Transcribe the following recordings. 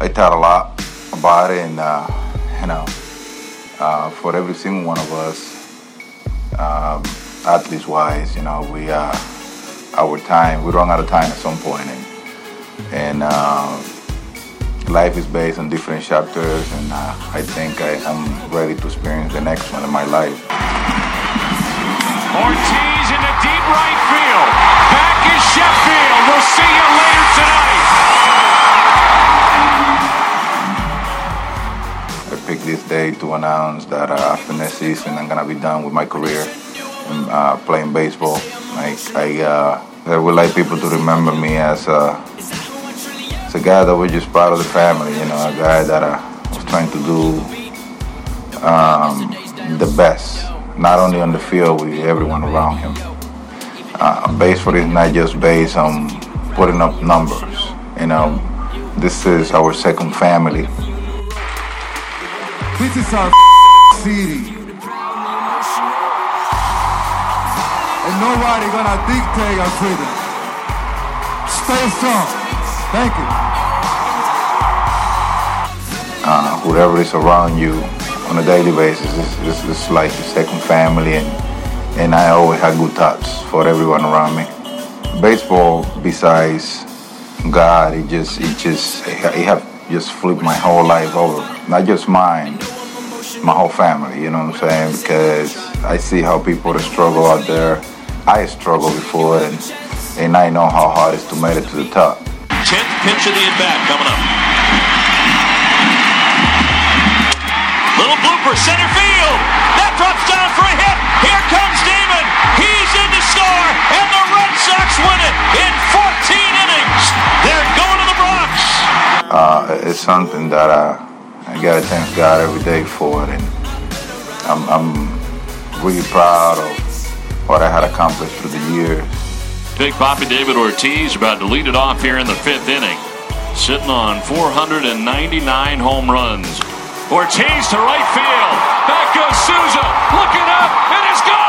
I thought a lot about it, and uh, you know, uh, for every single one of us, um, athletes wise, you know, we uh, our time we run out of time at some point, and and uh, life is based on different chapters, and uh, I think I, am ready to experience the next one in my life. Ortiz in the deep right field. Back is Sheffield. We'll see you later day to announce that uh, after next season I'm gonna be done with my career uh, playing baseball. Like I, uh, I would like people to remember me as a, as a guy that was just part of the family. You know, a guy that uh, was trying to do um, the best, not only on the field with everyone around him. Uh, baseball is not just based on putting up numbers. You know, this is our second family. This is our city. And nobody gonna dictate our freedom. Stay strong. Thank you. Uh, whoever is around you on a daily basis, it's, it's, it's like your second family, and and I always have good thoughts for everyone around me. Baseball, besides God, it just it just it have just flipped my whole life over. Not just mine, my whole family, you know what I'm saying? Because I see how people struggle out there. I struggled before, and, and I know how hard it is to make it to the top. Tenth pitch of the at bat coming up. Little blooper, center field. That drops down for a hit. Here comes Damon. He's in to score, and the Red Sox win it in 14 innings. They're going to the. Uh, it's something that I, I gotta thank God every day for it, and I'm, I'm really proud of what I had accomplished through the years. Big Papi David Ortiz about to lead it off here in the fifth inning, sitting on 499 home runs. Ortiz to right field. Back goes Souza, looking up, and it's gone.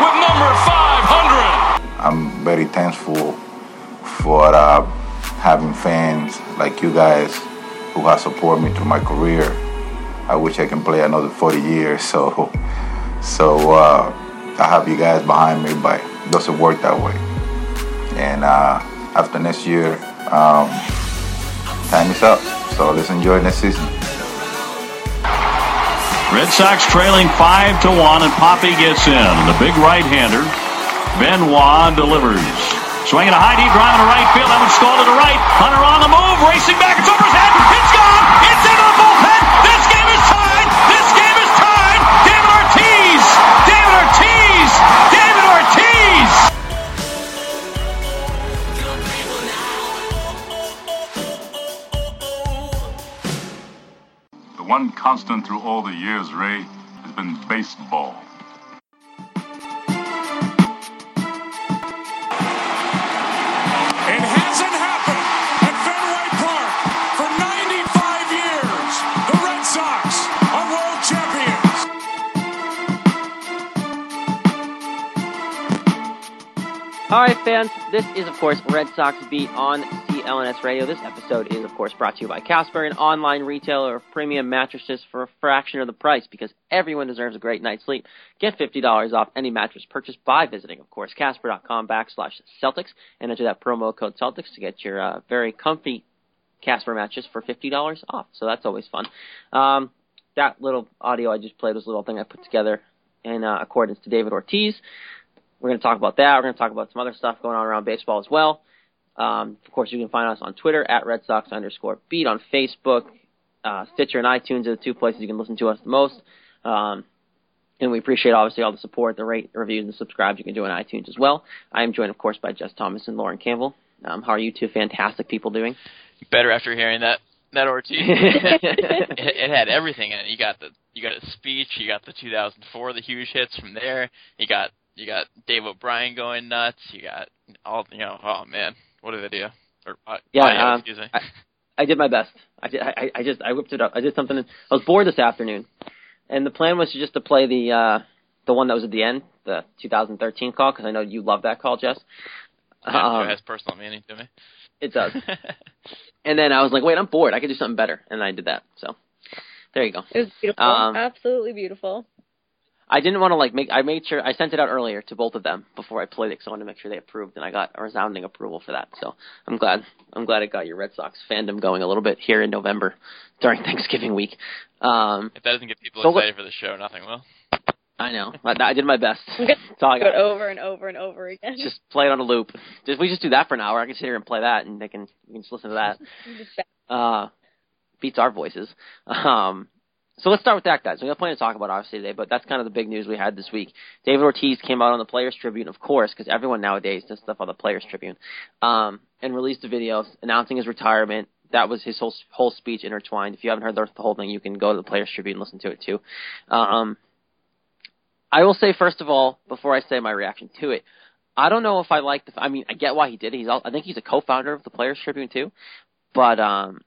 With number 500. I'm very thankful for uh, having fans like you guys who have supported me through my career. I wish I can play another 40 years, so so uh, I have you guys behind me, but it doesn't work that way. And uh, after next year, um, time is up. So let's enjoy next season. Red Sox trailing five to one, and Papi gets in. The big right-hander, Benoit delivers. Swinging a high deep drive into right field. That one's stalled to the right. Hunter on the move, racing back. It's over his head. It's gone. It's into one constant through all the years, Ray, has been baseball. It hasn't happened at Fenway Park for 95 years. The Red Sox are world champions. All right, fans, this is, of course, Red Sox Beat on CLNS Radio. This episode is, of course, brought to you by Casper, an online retailer of premium mattresses for a fraction of the price because everyone deserves a great night's sleep. Get $50 off any mattress purchased by visiting, of course, Casper.com backslash Celtics and enter that promo code Celtics to get your uh, very comfy Casper mattress for $50 off. So that's always fun. Um, that little audio I just played was a little thing I put together in uh, accordance to David Ortiz. We're going to talk about that. We're going to talk about some other stuff going on around baseball as well. Um, of course, you can find us on Twitter at Red Sox underscore beat, on Facebook, uh, Stitcher, and iTunes are the two places you can listen to us the most. Um, and we appreciate obviously all the support, the rate, the reviews, and the subscribes you can do on iTunes as well. I am joined, of course, by Jess Thomas and Lauren Campbell. Um, how are you two fantastic people doing? Better after hearing that that Ortiz. it, it had everything in it. You got the you got a speech. You got the 2004 the huge hits from there. You got you got Dave O'Brien going nuts. You got all you know. Oh man, what a video! Or uh, yeah, audio, um, excuse me. I, I did my best. I did. I, I just I whipped it up. I did something. I was bored this afternoon, and the plan was just to play the uh the one that was at the end, the 2013 call, because I know you love that call, Jess. Yeah, Um, it has personal meaning to me. it does. and then I was like, wait, I'm bored. I could do something better, and I did that. So there you go. It was beautiful. Um, Absolutely beautiful. I didn't want to like make. I made sure I sent it out earlier to both of them before I played it, because I wanted to make sure they approved, and I got a resounding approval for that. So I'm glad. I'm glad it got your Red Sox fandom going a little bit here in November during Thanksgiving week. Um, If that doesn't get people So what- excited for the show, nothing will. I know. I, I did my best. I'm That's all I it got. over and over and over again. Just play it on a loop. If we just do that for an hour, I can sit here and play that, and they can you can just listen to that. uh, beats our voices. Um, so let's start with that, guys. We have plenty to talk about obviously today, but that's kind of the big news we had this week. David Ortiz came out on the Players Tribune, of course, because everyone nowadays does stuff on the Players Tribune, um, and released a video announcing his retirement. That was his whole whole speech intertwined. If you haven't heard the, whole thing, you can go to the Players Tribune and listen to it too. Um, I will say first of all, before I say my reaction to it, I don't know if I like the. I mean, I get why he did it. He's. al- I think he's a co-founder of the Players Tribune too, but um,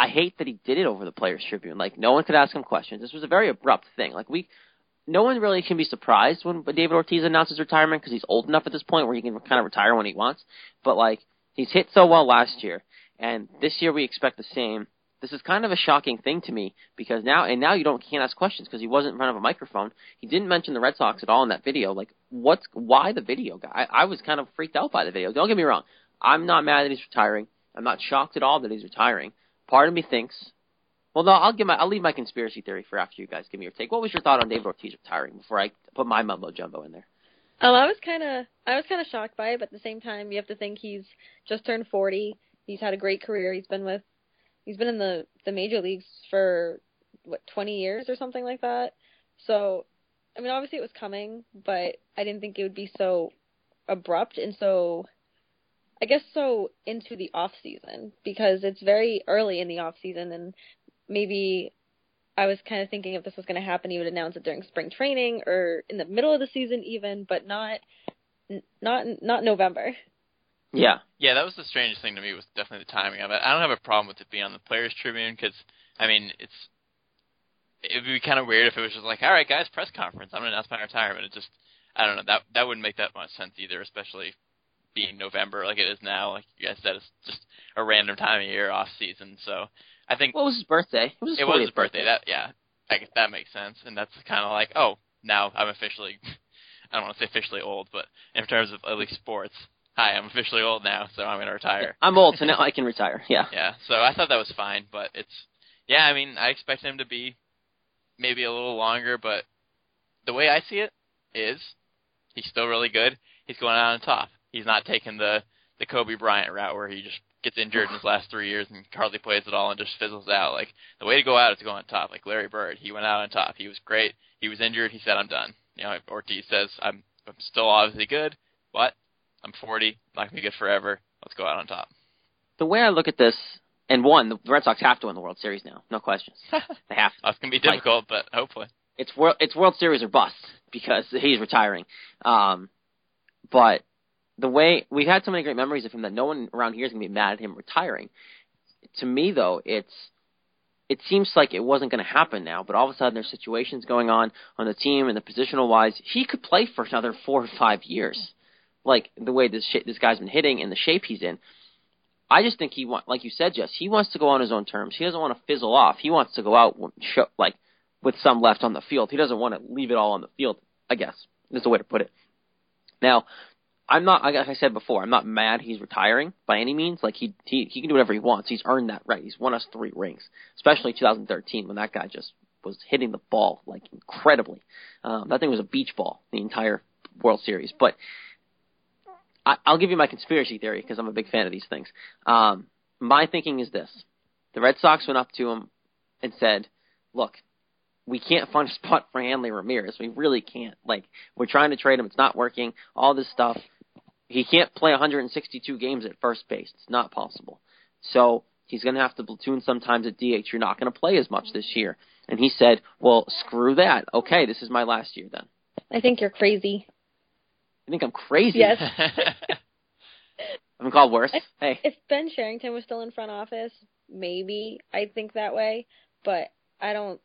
I hate that he did it over the Players Tribune. Like no one could ask him questions. This was a very abrupt thing. Like we, no one really can be surprised when David Ortiz announces retirement because he's old enough at this point where he can kind of retire when he wants. But like he's hit so well last year, and this year we expect the same. This is kind of a shocking thing to me because now and now you don't can't ask questions because he wasn't in front of a microphone. He didn't mention the Red Sox at all in that video. Like what's why the video guy? I, I was kind of freaked out by the video. Don't get me wrong. I'm not mad that he's retiring. I'm not shocked at all that he's retiring. Part of me thinks. Well, no, I'll give my I'll leave my conspiracy theory for after you guys give me your take. What was your thought on David Ortiz retiring before I put my mumbo jumbo in there? Um, I was kind of, I was kind of shocked by it, but at the same time, you have to think he's just turned 40. He's had a great career. He's been with, he's been in the the major leagues for what 20 years or something like that. So, I mean, obviously it was coming, but I didn't think it would be so abrupt and so, I guess, so into the off season because it's very early in the off season, and maybe I was kind of thinking if this was going to happen, he would announce it during spring training or in the middle of the season, even, but not not not November. Yeah. Yeah, that was the strangest thing to me was definitely the timing of it. I don't have a problem with it being on the Players Tribune because, I mean, it's it would be kind of weird if it was just like, all right, guys, press conference. I'm gonna announce my retirement. It just, I don't know, that that wouldn't make that much sense either, especially being November like it is now. Like you guys said, it's just a random time of year off season. So I think What was his birthday? It was his it was 40th his birthday. That yeah, I guess that makes sense, and that's kind of like, oh, now I'm officially, I don't want to say officially old, but in terms of at least sports, hi, I'm officially old now, so I'm gonna retire. I'm old, so now I can retire. Yeah. Yeah, so I thought that was fine, but it's yeah, I mean, I expect him to be maybe a little longer, but the way I see it is he's still really good. He's going out on top. He's not taking the the Kobe Bryant route where he just gets injured in his last three years and hardly plays at all and just fizzles out. Like the way to go out is to go on top. Like Larry Bird, he went out on top. He was great. He was injured. He said, "I'm done." You know, Ortiz says, "I'm I'm still obviously good, but I'm 40. I'm Not gonna be good forever. Let's go out on top." The way I look at this, and one, the Red Sox have to win the World Series now, no questions. they have to. That's gonna be Like- difficult, but hopefully. It's World it's World Series or bust because he's retiring. Um, but the way we've had so many great memories of him that no one around here is gonna be mad at him retiring. To me, though, it's it seems like it wasn't going to happen now, but all of a sudden there's situations going on on the team and the positional wise. He could play for another four or five years, like the way this sh- this guy's been hitting and the shape he's in. I just think he want, like you said, Jess. He wants to go on his own terms. He doesn't want to fizzle off. He wants to go out show, like with some left on the field. He doesn't want to leave it all on the field. I guess is the way to put it. Now, I'm not. Like I said before, I'm not mad he's retiring by any means. Like he he he can do whatever he wants. He's earned that right. He's won us three rings, especially 2013 when that guy just was hitting the ball like incredibly. Um, that thing was a beach ball the entire World Series. But I, I'll give you my conspiracy theory because I'm a big fan of these things. Um, my thinking is this: the Red Sox went up to him and said, "Look, we can't find a spot for Hanley Ramirez. We really can't. Like, we're trying to trade him. It's not working. All this stuff. He can't play 162 games at first base. It's not possible. So he's going to have to platoon sometimes at DH. You're not going to play as much this year." And he said, "Well, screw that. Okay, this is my last year then." I think you're crazy. You think I'm crazy? Yes. I've been called worse. If, hey. if Ben Cherington was still in front office, maybe I'd think that way. But I don't.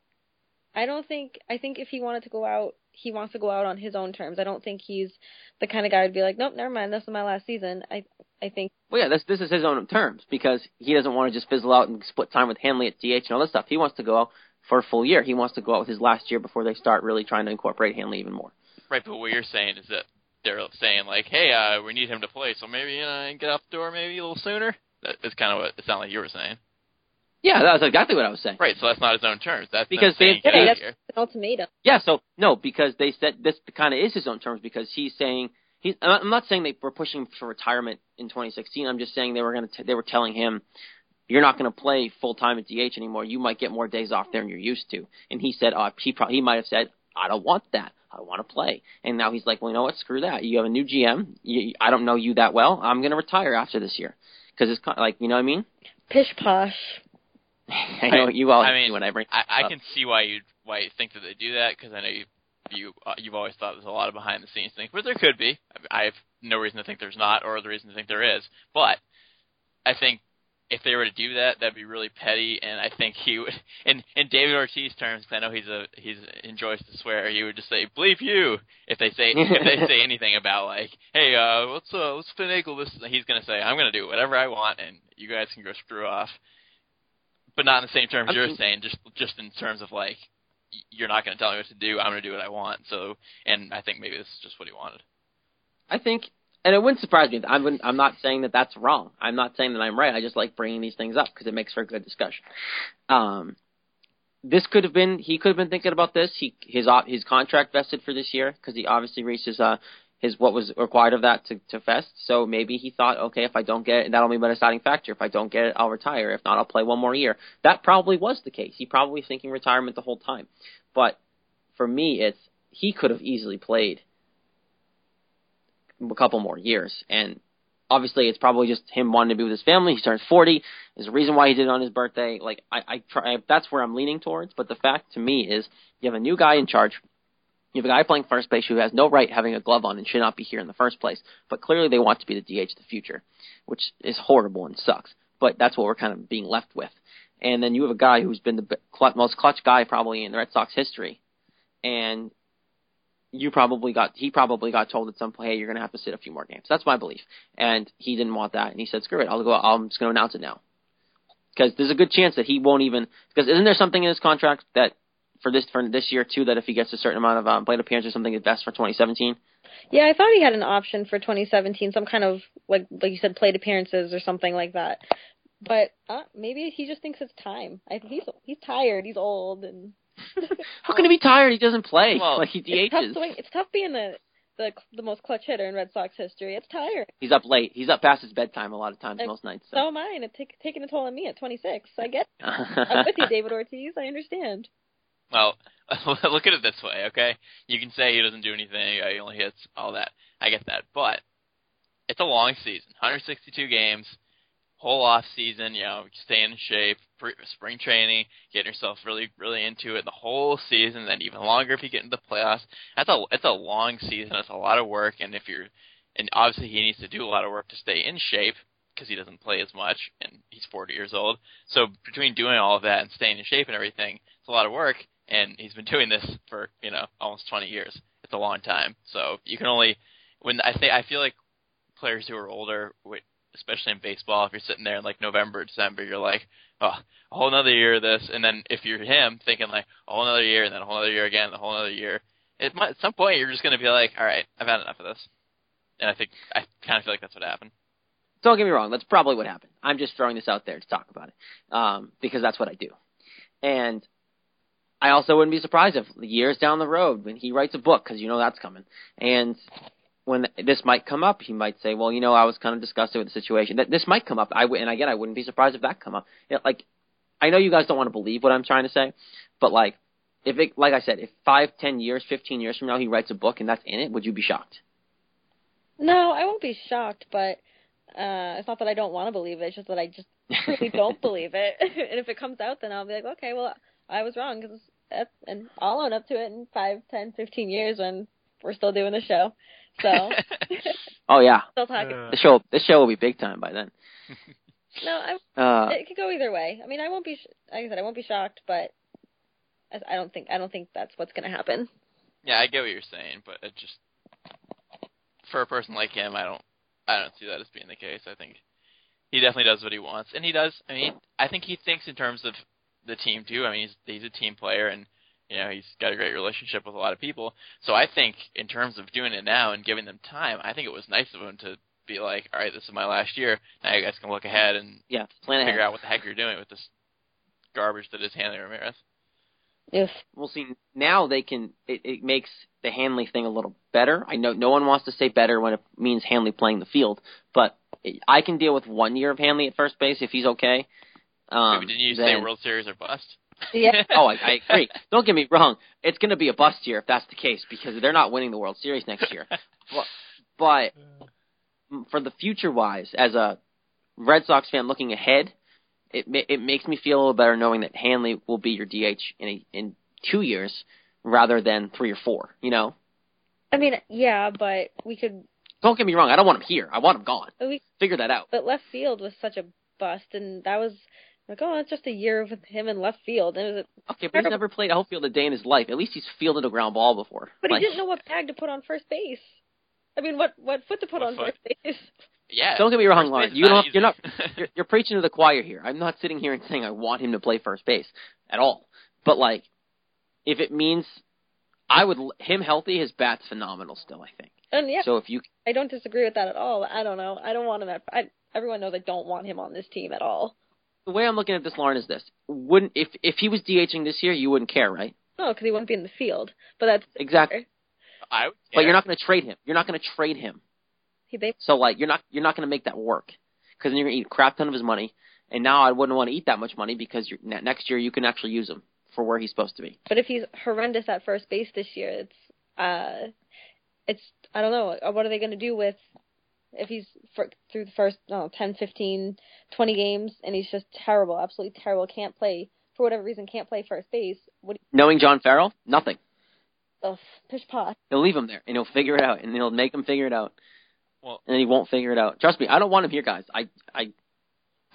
I don't think. I think if he wanted to go out, he wants to go out on his own terms. I don't think he's the kind of guy who'd be like, nope, never mind. This is my last season. I. I think. Well, yeah, this this is his own terms because he doesn't want to just fizzle out and split time with Hanley at DH and all this stuff. He wants to go out for a full year. He wants to go out with his last year before they start really trying to incorporate Hanley even more. Right, but what you're saying is that they're saying like, hey, uh, we need him to play, so maybe uh, get out the door maybe a little sooner. That, that's kind of what it sounded like you were saying. Yeah, that's exactly what I was saying. Right, so that's not his own terms. That's because they they, that's an ultimatum. Yeah, so no, because they said this kind of is his own terms because he's saying he's. I'm not, I'm saying they were pushing for retirement in 2016. I'm just saying they were going to. They were telling him, "You're not going to play full time at DH anymore. You might get more days off there than you're used to." And he said, "Oh, he probably he might have said, I don't want that. I want to play." And now he's like, "Well, you know what? Screw that. You have a new GM. You, I don't know you that well. I'm going to retire after this year." Because it's kind of like you know what I mean. Pish posh. I know you all I mean, when I bring. I, I can see why you why you think that they do that because I know you you uh, you've always thought there's a lot of behind the scenes things, but there could be. I have no reason to think there's not, or the reason to think there is. But I think if they were to do that, that'd be really petty, and I think he would. In in David Ortiz terms, 'cause I know he's a he's enjoys to swear. He would just say "bleep you" if they say if they say anything about like, hey, uh, let's uh let's finagle this. He's gonna say, I'm gonna do whatever I want, and you guys can go screw off. But not in the same terms I you're saying, just just in terms of like, you're not gonna tell me what to do. I'm gonna do what I want. So, and I think maybe this is just what he wanted. I think, and it wouldn't surprise me. I wouldn't, I'm not saying that that's wrong. I'm not saying that I'm right. I just like bringing these things up because it makes for a good discussion. Um, this could have been. He could have been thinking about this. He his his contract vested for this year because he obviously reached his uh his what was required of that to to vest. So maybe he thought, okay, if I don't get it, that'll be my deciding factor. If I don't get it, I'll retire. If not, I'll play one more year. That probably was the case. He probably was thinking retirement the whole time. But for me, it's he could have easily played a couple more years. And obviously, it's probably just him wanting to be with his family. He turns 40. There's a reason why he did it on his birthday. Like I, I try. That's where I'm leaning towards. But the fact to me is, you have a new guy in charge. You have a guy playing first base who has no right having a glove on and should not be here in the first place. But clearly, they want to be the DH of the future, which is horrible and sucks. But that's what we're kind of being left with. And then you have a guy who's been the most clutch guy probably in the Red Sox history, and you probably got he probably got told at some point, hey, you're going to have to sit a few more games. That's my belief, and he didn't want that, and he said, screw it, I'll go. I'm just going to announce it now, because there's a good chance that he won't even. Because isn't there something in his contract that for this for this year too that if he gets a certain amount of um, plate appearances or something, it's best for 2017. Yeah, I thought he had an option for 2017, some kind of like like you said, plate appearances or something like that. But uh, maybe he just thinks it's time. I, he's he's tired. He's old, and How can he be tired? He doesn't play. Well, like he it's tough, DHs. it's tough being the the the most clutch hitter in Red Sox history. It's tired. He's up late. He's up past his bedtime a lot of times, most nights. So am I, and it's take, taking a toll on me at 26. I get. I'm with you, David Ortiz. I understand. Well, look at it this way, okay? You can say he doesn't do anything, uh, he only hits all that. I get that, but it's a long season, 162 games, whole off season. You know, staying in shape, spring training, getting yourself really, really into it. The whole season, then even longer if you get into the playoffs. That's a it's a long season. It's a lot of work, and if you're, and obviously he needs to do a lot of work to stay in shape because he doesn't play as much, and he's 40 years old. So between doing all of that and staying in shape and everything, it's a lot of work. And he's been doing this for you know almost 20 years. It's a long time. So you can only when I think I feel like players who are older, especially in baseball, if you're sitting there in like November, December, you're like, oh, a whole another year of this, and then if you're him, thinking like a whole another year, and then a whole another year again, a whole another year. It might, at some point you're just going to be like, all right, I've had enough of this, and I think I kind of feel like that's what happened. Don't get me wrong. That's probably what happened. I'm just throwing this out there to talk about it um, because that's what I do. And I also wouldn't be surprised if years down the road when he writes a book because you know that's coming, and when this might come up, he might say, "Well, you know, I was kind of disgusted with the situation." That this might come up. I w- and again, I wouldn't be surprised if that come up. You know, like, I know you guys don't want to believe what I'm trying to say, but like, if it, like I said, if five, ten years, fifteen years from now he writes a book and that's in it, would you be shocked? No, I won't be shocked, but uh it's not that I don't want to believe it. It's just that I just really don't believe it. and if it comes out, then I'll be like, okay, well, I was wrong because and I'll own up to it in five, ten, fifteen years when we're still doing the show. So Oh yeah, still talking. the show, this show will be big time by then. No, I, Uh, it could go either way. I mean, I won't be sh- like I said, I won't be shocked, but I I don't think I don't think that's what's going to happen. Yeah, I get what you're saying, but it just for a person like him, I don't I don't see that as being the case. I think he definitely does what he wants, and he does. I mean, I think he thinks in terms of the team too. I mean, he's he's a team player, and you know he's got a great relationship with a lot of people. So I think in terms of doing it now and giving them time, I think it was nice of him to be like, all right, this is my last year. Now you guys can look ahead and yeah, plan ahead. figure out what the heck you're doing with this garbage that is Hanley Ramirez. Yes. We'll see. Now they can. It, it makes the Hanley thing a little better. I know no one wants to say better when it means Hanley playing the field, but I can deal with one year of Hanley at first base if he's okay. Um, Maybe didn't you then- say World Series or bust? Yeah. oh, I, I agree. Don't get me wrong. It's going to be a bust year if that's the case because they're not winning the World Series next year. but, but for the future wise, as a Red Sox fan looking ahead, it it makes me feel a little better knowing that Hanley will be your DH in a, in two years rather than three or four. You know, I mean, yeah, but we could. don't get me wrong. I don't want him here. I want him gone. We Figure that out. but left field was such a bust, and that was like, oh, it's just a year with him in left field. And it was, Okay, but he's never played outfield a day in his life. At least he's fielded a ground ball before. but Like- he didn't know what bag to put on first base. I mean, what what foot to put on foot? first base? Yeah. Don't get me wrong, First Lauren. You not don't. You're not. You're, you're preaching to the choir here. I'm not sitting here and saying I want him to play first base at all. But like, if it means I would him healthy, his bat's phenomenal still. I think. And yeah, So if you I don't disagree with that at all. I don't know. I don't want him at. I, everyone knows I don't want him on this team at all. The way I'm looking at this, Lauren, is this: wouldn't if if he was DHing this year, you wouldn't care, right? No, because he wouldn't be in the field. But that's Exactly. I would But you're not going to trade him. You're not going to trade him. he they So like, you're not you're not going to make that work because then you're going to eat a crap ton of his money. And now I wouldn't want to eat that much money because you're, next year you can actually use him for where he's supposed to be. But if he's horrendous at first base this year, it's uh, it's I don't know. Uh, What are they going to do with if he's for, through the first I don't know, 10, 15, 20 games and he's just terrible, absolutely terrible, can't play for whatever reason, can't play first base? What? Knowing John Farrell, nothing. Do you, ugh, pish pot. He'll leave him there, and he'll figure it out, and he'll make him figure it out. Well- and he won't figure it out. Trust me, I don't want him here, guys. I I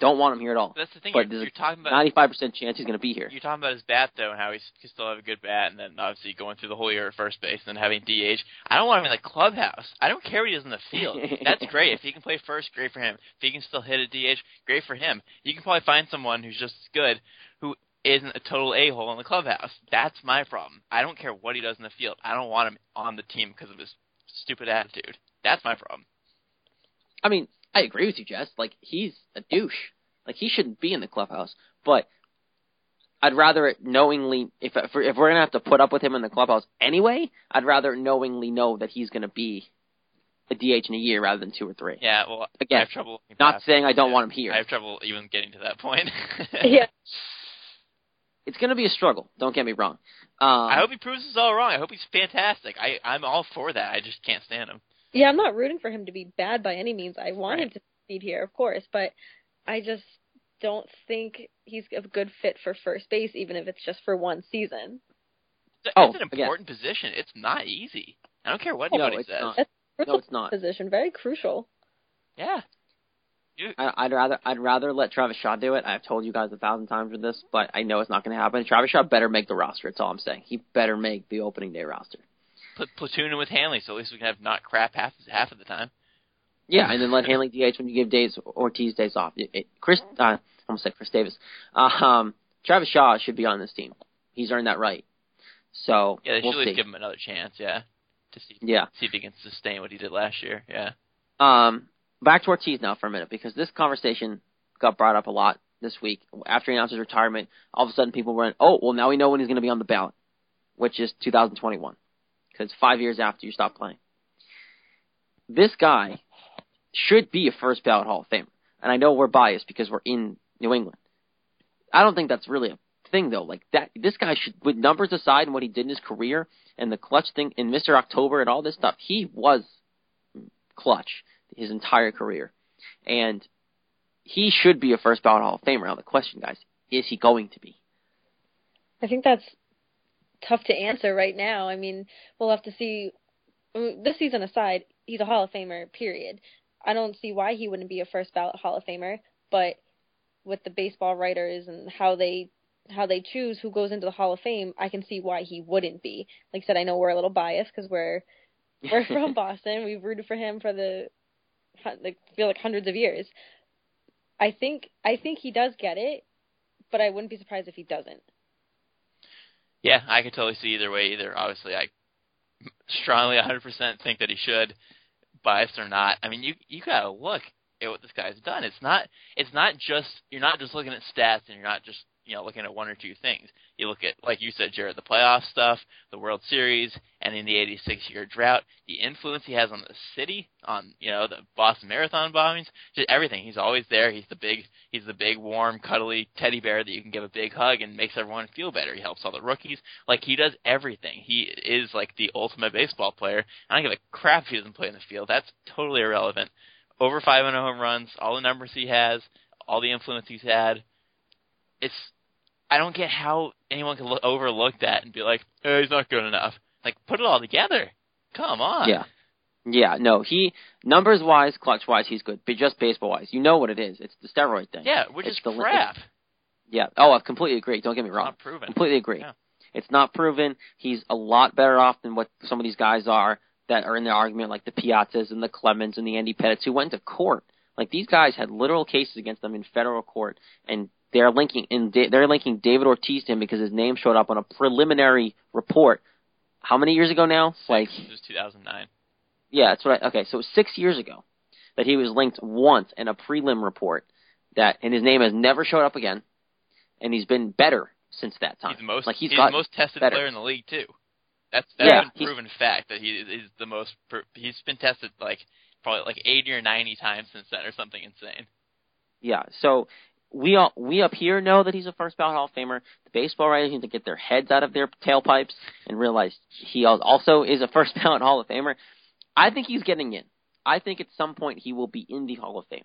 don't want him here at all. That's the thing. But You're, you're talking about Ninety-five percent chance he's going to be here. You're talking about his bat though, and how he can still have a good bat, and then obviously going through the whole year at first base, and then having DH. I don't want him in the clubhouse. I don't care what he does in the field. That's great. If he can play first, great for him. If he can still hit a DH, great for him. You can probably find someone who's just as good, who isn't a total a hole in the clubhouse. That's my problem. I don't care what he does in the field. I don't want him on the team because of his stupid attitude. That's my problem. I mean, I agree with you, Jess. Like he's a douche. Like he shouldn't be in the clubhouse. But I'd rather it knowingly, if if we're, if we're gonna have to put up with him in the clubhouse anyway, I'd rather knowingly know that he's gonna be a DH in a year rather than two or three. Yeah, well, Again, I have trouble. Not past saying I don't yeah. want him here. I have trouble even getting to that point. yeah. It's gonna be a struggle. Don't get me wrong. Um, I hope he proves us all wrong. I hope he's fantastic. I I'm all for that. I just can't stand him. Yeah, I'm not rooting for him to be bad by any means. I want him to succeed here, of course, but I just don't think he's a good fit for first base, even if it's just for one season. It's, Oh, it's an again. important position. It's not easy. I don't care what No, anybody it's says. not. That's No, it's not. position, very crucial. Yeah. You, I, I'd rather I'd rather let Travis Shaw do it. I've told you guys a thousand times with this, but I know it's not going to happen. Travis Shaw better make the roster. That's all I'm saying. He better make the opening day roster. Put platoon him with Hanley, so at least we can have not crap half half of the time. Yeah, and then let Hanley DH when you give days Ortiz days off. It, it, Chris, uh, I almost said Chris Davis. Uh, um, Travis Shaw should be on this team. He's earned that right. So Yeah, they we'll should at least see. give him another chance. Yeah, to see Yeah. see if he can sustain what he did last year. Yeah. Um, back to Ortiz now for a minute because this conversation got brought up a lot this week after he announced his retirement. All of a sudden, people went, "Oh, well, now we know when he's going to be on the ballot, which is 2021, because five years after you stop playing." This guy should be a first ballot Hall of Famer, and I know we're biased because we're in New England. I don't think that's really a thing though. Like that, this guy should, with numbers aside and what he did in his career and the clutch thing in Mr. October and all this stuff, he was clutch his entire career. And he should be a first ballot Hall of Famer. Now the question, guys, is he going to be? I think that's tough to answer right now. I mean, we'll have to see. This season aside, he's a Hall of Famer. Period. I don't see why he wouldn't be a first ballot Hall of Famer, but with the baseball writers and how they how they choose who goes into the Hall of Fame, I can see why he wouldn't be. Like I said, I know we're a little biased because we're we're from Boston. We've rooted for him for the like feel like hundreds of years. I think I think he does get it, but I wouldn't be surprised if he doesn't. Yeah, I could totally see either way. Either obviously, I strongly 100% think that he should, biased or not. I mean, you you gotta look at what this guy's done. It's not it's not just you're not just looking at stats and you're not just you know looking at one or two things. You look at like you said, Jared, the playoff stuff, the World Series, and in the '86 year drought, the influence he has on the city, on you know the Boston Marathon bombings, just everything. He's always there. He's the big he's the big warm cuddly teddy bear that you can give a big hug and makes everyone feel better. He helps all the rookies. Like he does everything. He is like the ultimate baseball player. I don't give a crap if he doesn't play in the field. That's totally irrelevant. Over 500 home runs, all the numbers he has, all the influence he's had. It's I don't get how anyone can look, overlook that and be like, "Oh, he's not good enough." Like, put it all together. Come on. Yeah. Yeah, no, he numbers wise, clutch wise, he's good. But just baseball wise, you know what it is. It's the steroid thing. Yeah, which It's is the- crap. Yeah. Oh, I completely agree. Don't get me wrong. Not proven. Completely agree. Yeah. It's not proven. He's a lot better off than what some of these guys are that are in the argument, like the Piazzas and the Clemens and the Andy Pettittes, who went to court. Like these guys had literal cases against them in federal court, and they're linking in they're linking David Ortiz to him because his name showed up on a preliminary report. How many years ago now? Like it was 2009. yeah, that's what I, okay, so it was six years ago that he was linked once in a prelim report that, and his name has never showed up again, and he's been better since that time. He's the most like he's he's the most tested better. player in the league too. That's that's Yeah, been proven fact that he is the most. He's been tested like probably like 80 or 90 times since then, or something insane. Yeah, so we all we up here know that he's a first ballot Hall of Famer. The baseball writers need to get their heads out of their tailpipes and realize he also is a first ballot Hall of Famer. I think he's getting in. I think at some point he will be in the Hall of Fame.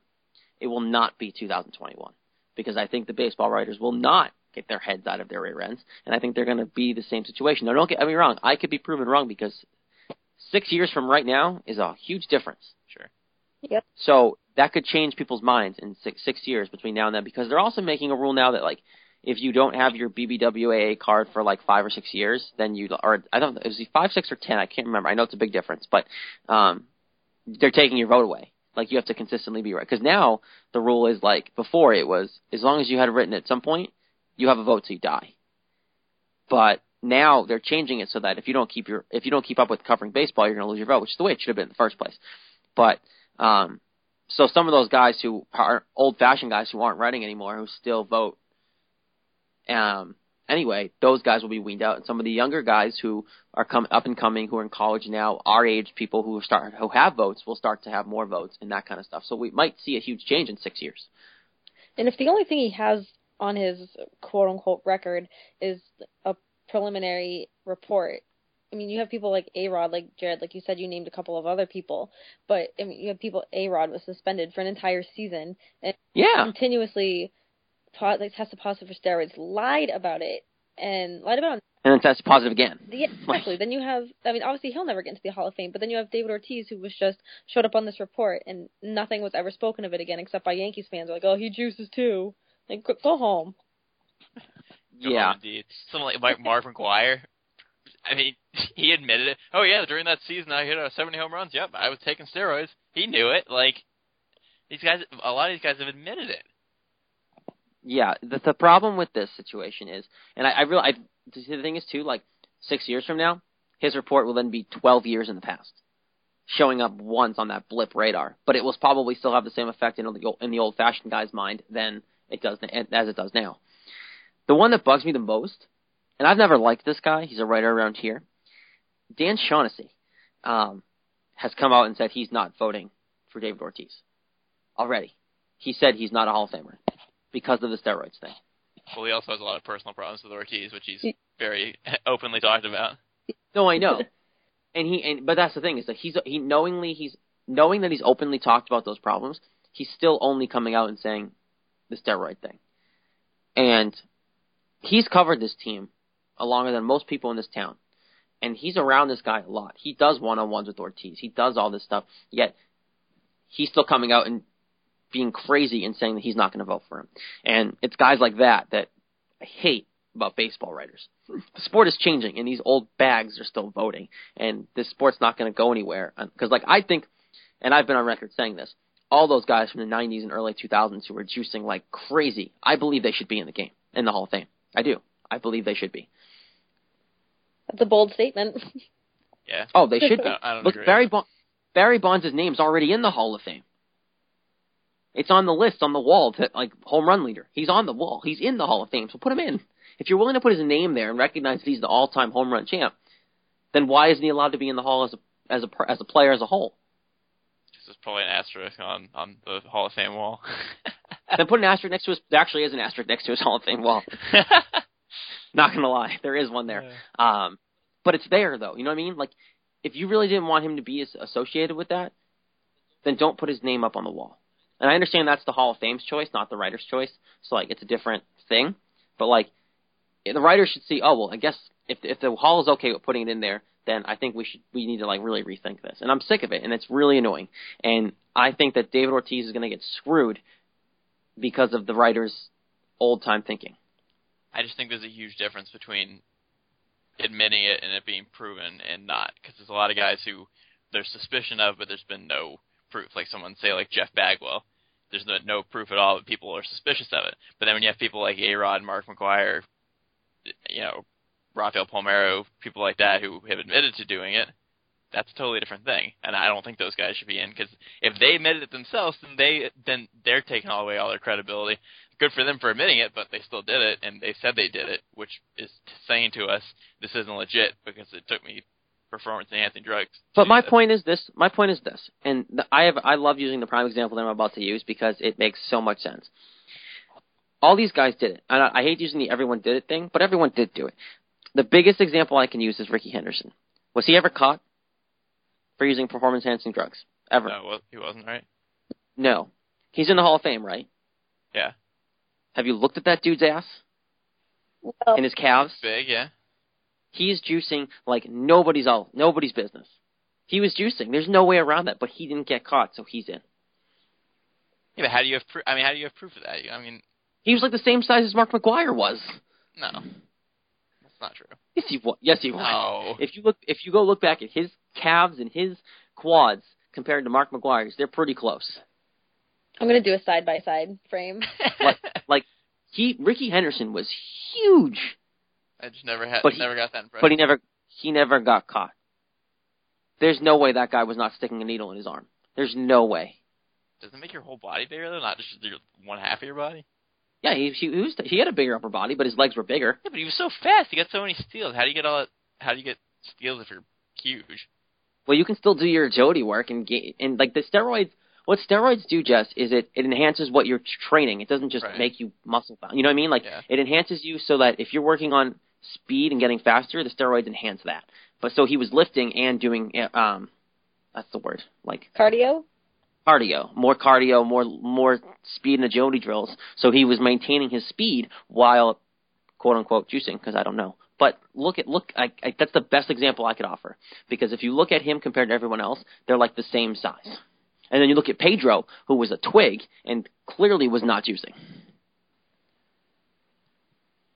It will not be 2021 because I think the baseball writers will not get their heads out of their rear ends, and I think they're going to be the same situation. Now, don't get me wrong. I could be proven wrong because six years from right now is a huge difference. Sure. Yep. So that could change people's minds in six six years between now and then because they're also making a rule now that like if you don't have your BBWAA card for like five or six years, then you or I don't is it five, six, or ten? I can't remember. I know it's a big difference, but um, they're taking your vote away. Like you have to consistently be right because now the rule is like before it was as long as you had written at some point, you have a vote till you die. But now they're changing it so that if you don't keep your if you don't keep up with covering baseball, you're going to lose your vote, which is the way it should have been in the first place. But um, so some of those guys who are old fashioned guys who aren't writing anymore, who still vote, um, anyway, those guys will be weaned out, and some of the younger guys who are come up and coming, who are in college now, our age people who start who have votes will start to have more votes and that kind of stuff. So we might see a huge change in six years. And if the only thing he has on his quote unquote record is a preliminary report, I mean, you have people like A Rod, like Jared, like you said, you named a couple of other people, but I mean, you have people. A Rod was suspended for an entire season and Yeah. continuously po- like tested positive for steroids, lied about it, and lied about it And then tested positive again. yeah, exactly. then you have, I mean, obviously he'll never get into the Hall of Fame, but then you have David Ortiz, who was just showed up on this report, and nothing was ever spoken of it again, except by Yankees fans. They're like, oh, he juices too. Like, go, go home. Go Yeah. home, indeed. Someone like Mike Marv McGwire. I mean, he admitted it. Oh yeah, during that season I hit uh, 70 home runs. Yep, I was taking steroids. He knew it. Like these guys, a lot of these guys have admitted it. Yeah, the the problem with this situation is, and I, I really, I, the thing is too, like six years from now, his report will then be 12 years in the past, showing up once on that blip radar. But it will probably still have the same effect in the in the old-fashioned guy's mind than it does as it does now. The one that bugs me the most, and I've never liked this guy. He's a writer around here. Dan Shaughnessy um, has come out and said he's not voting for David Ortiz already. He said he's not a Hall of Famer because of the steroids thing. Well, he also has a lot of personal problems with Ortiz, which he's very openly talked about. No, I know. and he and but that's the thing is that he's he knowingly he's knowing that he's openly talked about those problems, he's still only coming out and saying the steroid thing. And he's covered this team longer than most people in this town. And he's around this guy a lot. He does one on ones with Ortiz. He does all this stuff. Yet he's still coming out and being crazy and saying that he's not going to vote for him. And it's guys like that that I hate about baseball writers. The sport is changing, and these old bags are still voting, and this sport's not going to go anywhere. Because, like, I think, and I've been on record saying this, all those guys from the 90s and early 2000s who were juicing like crazy, I believe they should be in the game, in the Hall of Fame. I do. I believe they should be. That's a bold statement. Yeah. Oh, they should be. I don't Look, agree. Barry bon- Barry Bonds' name's already in the Hall of Fame. It's on the list on the wall to like home run leader. He's on the wall. He's in the Hall of Fame. So put him in. If you're willing to put his name there and recognize that he's the all-time home run champ, then why isn't he allowed to be in the Hall as a as a as a player as a whole? This is probably an asterisk on on the Hall of Fame wall. then put an asterisk next to his. There actually is an asterisk next to his Hall of Fame wall. Not gonna lie, there is one there. Um, but it's there though. You know what I mean? Like, if you really didn't want him to be associated with that, then don't put his name up on the wall. And I understand that's the Hall of Fame's choice, not the writer's choice. So like, it's a different thing. But like, the writer should see. Oh well, I guess if if the Hall is okay with putting it in there, then I think we should we need to like really rethink this. And I'm sick of it, and it's really annoying. And I think that David Ortiz is going to get screwed because of the writer's old time thinking. I just think there's a huge difference between admitting it and it being proven and not. Because there's a lot of guys who there's suspicion of, but there's been no proof. Like someone say like Jeff Bagwell, there's no, no proof at all, but people are suspicious of it. But then when you have people like A Rod, Mark McGwire, you know, Rafael Palmeiro, people like that who have admitted to doing it, that's a totally different thing. And I don't think those guys should be in because if they admitted it themselves, then they then they're taking all away all their credibility. Good for them for admitting it, but they still did it, and they said they did it, which is saying to us this isn't legit because it took me performance enhancing drugs. But my point is this. My point is this, and I have I love using the prime example that I'm about to use because it makes so much sense. All these guys did it, and I, I hate using the everyone did it thing, but everyone did do it. The biggest example I can use is Rickey Henderson. Was he ever caught for using performance enhancing drugs? Ever? No, well, he wasn't right. No. He's in the Hall of Fame, right? Yeah, Have you looked at that dude's ass Well, and his calves? big. Yeah, He's juicing like nobody's all nobody's business. He was juicing. There's no way around that, but he didn't get caught, so he's in. yeah. But how do you have? Proof? I mean, how do you have proof of that? I mean, He was like the same size as Mark McGwire was. no, that's not true. Yes, he was. Yes, he was. No. If you look, if you go look back at his calves and his quads compared to Mark McGwire's, they're pretty close. I'm gonna do a side by side frame. Like, like he, Rickey Henderson was huge, I just never had, But he- never got that impression. but he never, he never got caught. There's no way that guy was not sticking a needle in his arm. There's no way. Does it make your whole body bigger though, not just your one half of your body? Yeah, he, he, he was, he had a bigger upper body, but his legs were bigger. Yeah, but he was so fast. He got so many steals. How do you get all? That, how do you get steals if you're huge? Well, you can still do your agility work and get, and like the steroids. What steroids do, Jess, is it, it enhances what you're training. It doesn't just Right. make you muscle bound. You know what I mean? Like Yeah. it enhances you so that if you're working on speed and getting faster, the steroids enhance that. But so he was lifting and doing uh, um, that's the word, like Cardio. cardio, more cardio, more more speed and agility drills. So he was maintaining his speed while quote unquote juicing because I don't know. But look at look, I, I, that's the best example I could offer because if you look at him compared to everyone else, they're like the same size. And then you look at Pedro, who was a twig and clearly was not juicing.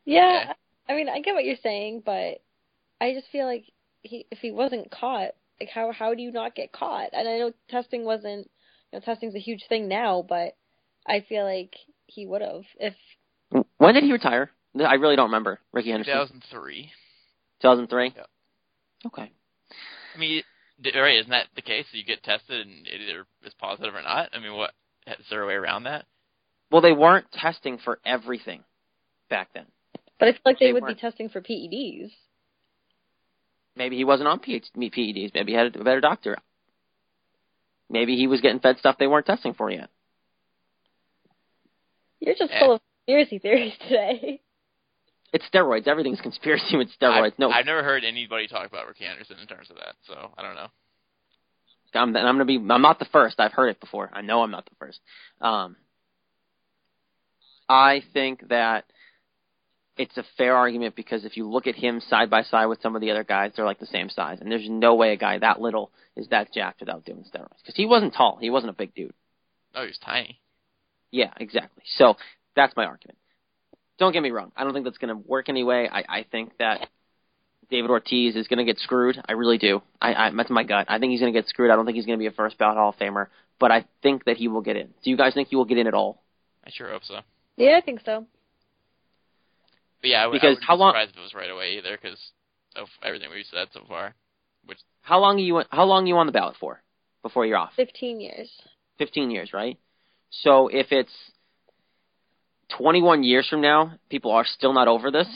Yeah, I mean, I get what you're saying, but I just feel like he, if he wasn't caught, Like how how do you not get caught? And I know testing wasn't you know testing's a huge thing now, but I feel like he would have if When did he retire? I really don't remember. Rickey Henderson. 2003. 2003. Yeah. Okay. I mean, right? Isn't that the case? You get tested and it either is positive or not. I mean, what is there a way around that? Well, they weren't testing for everything back then. but I feel like they, They would weren't. be testing for PEDs. Maybe he wasn't on PH- PEDs. Maybe he had a better doctor. Maybe he was getting fed stuff they weren't testing for yet. You're just Yeah. full of conspiracy theories today. It's steroids. Everything's conspiracy with steroids. I've, no, I've never heard anybody talk about Rickey Henderson in terms of that, so I don't know. I'm, I'm gonna be. I'm not the first. I've heard it before. I know I'm not the first. Um, I think that it's a fair argument because if you look at him side by side with some of the other guys, they're like the same size, and there's no way a guy that little is that jacked without doing steroids. Because he wasn't tall. He wasn't a big dude. Oh, he was tiny. Yeah, exactly. So that's my argument. Don't get me wrong. I don't think that's going to work anyway. I, I think that David Ortiz is going to get screwed. I really do. I, I that's my gut. I think he's going to get screwed. I don't think he's going to be a first ballot Hall of Famer, but I think that he will get in. Do you guys think he will get in at all? I sure hope so. Yeah, I think so. But yeah, I, w- I Because wouldn't how be long- surprised if it was right away either, because of everything we've said so far. Which How long are you how long are you on the ballot for before you're off? Fifteen years. 15 years, right? So if it's 21 years from now, people are still not over this.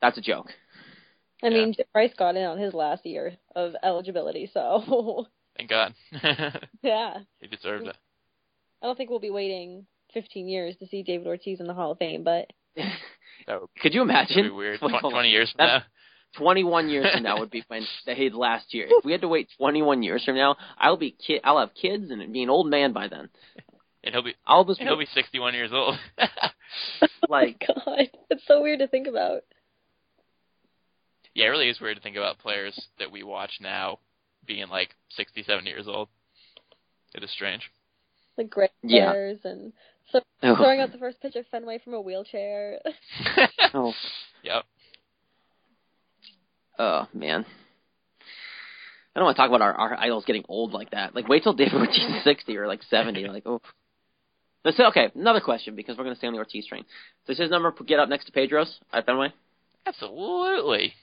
That's a joke. I mean, Jim Rice got in on his last year of eligibility, so thank God, yeah. he deserved it. I don't think we'll be waiting 15 years to see David Ortiz in the Hall of Fame, but Could you imagine? be weird. Wait, Tw- hold on. Twenty years from now. 21 years from now would be when the his last year. If we had to wait 21 years from now, I'll be kid. I'll have kids and be an old man by then. And he'll be I'll just he'll be sixty one years old. like oh God, it's so weird to think about. yeah, it really is weird to think about players that we watch now being like sixty seven years old. It is strange. Like great Yeah. players and so Oh. throwing out the first pitch of Fenway from a wheelchair. oh, Yep. oh man. I don't want to talk about our, our idols getting old like that. Like, wait till David Ortiz is 60 or like 70. Like, oh. Let's say, okay, another question because we're going to stay on the Ortiz train. Does his number get up next to Pedro's at Fenway? Absolutely.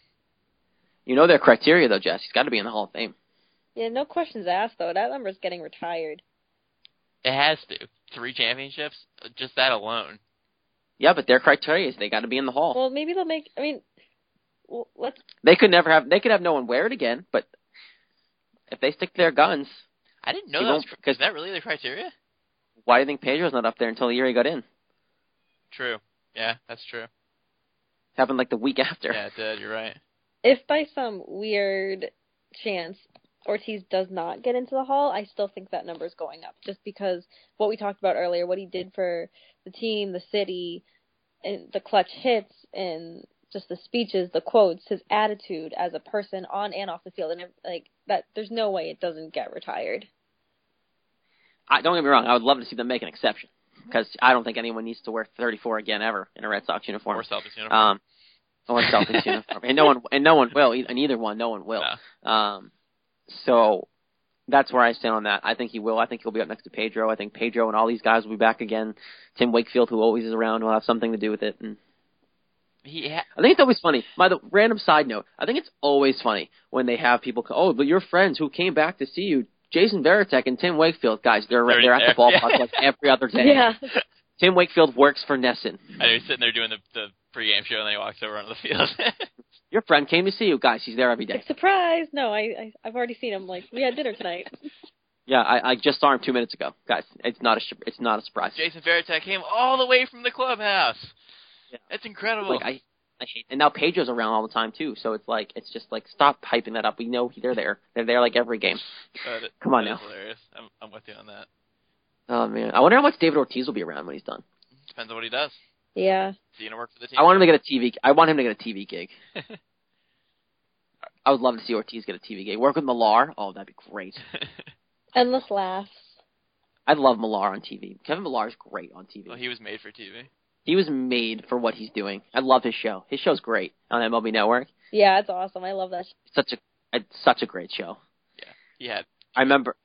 You know their criteria though, Jess. He's got to be in the Hall of Fame. yeah, no questions asked though. That number's getting retired. It has to. Three championships, just that alone. Yeah, but their criteria is they got to be in the Hall. Well, maybe they'll make. I mean, well, let's. They could never have. They could have no one wear it again. But if they stick to their guns, I didn't know You that. Was, don't- 'cause- is that really the criteria? Why do you think Pedro's not up there until the year he got in? True. Yeah, that's true. Happened like the week after. Yeah, it did. You're right. If by some weird chance Ortiz does not get into the Hall, I still think that number is going up, just because what we talked about earlier, what he did for the team, the city, and the clutch hits, and just the speeches, the quotes, his attitude as a person on and off the field, and like that. There's no way it doesn't get retired. I, don't get me wrong. I would love to see them make an exception because I don't think anyone needs to wear 34 again ever in a Red Sox uniform. Or Celtics uniform. Um, or Celtics uniform, and no one and no one will. And either one, no one will. No. Um, so that's where I stand on that. I think he will. I think he'll be up next to Pedro. I think Pedro and all these guys will be back again. Tim Wakefield, who always is around, will have something to do with it. And He ha- I think it's always funny. By the random side note, I think it's always funny when they have people. co- Oh, but your friends who came back to see you, Jason Varitek and Tim Wakefield, guys, they're They're they're, at the there. ballpark Yeah. like every other day. Yeah. Tim Wakefield works for NESN. I know he's sitting there doing the the pregame show, and then he walks over onto the field. Your friend came to see you, guys. He's there every day. Surprise! No, I, I I've already seen him. Like we had dinner tonight. Yeah, I, I just saw him two minutes ago, guys. It's not a sh- it's not a surprise. Jason Varitek came all the way from the clubhouse. Yeah. That's incredible. Like I, I hate. And now Pedro's around all the time too. So it's like it's just like stop hyping that up. We know they're there. They're there like every game. But Come on now. is hilarious. I'm, I'm with you on that. Oh man, I wonder how much David Ortiz will be around when he's done. Depends on what he does. Yeah. Is he gonna work for the team? I want him to get a TV. I want him to get a TV gig. I would love to see Ortiz get a TV gig. Work with Millar. Oh, that'd be great. Endless laughs. I'd love Millar on TV. Kevin Millar is great on TV. well, he was made for TV. He was made for what he's doing. I love his show. His show's great on MLB Network. Yeah, it's awesome. I love that. sh- Such a It's such a great show. Yeah. had I remember,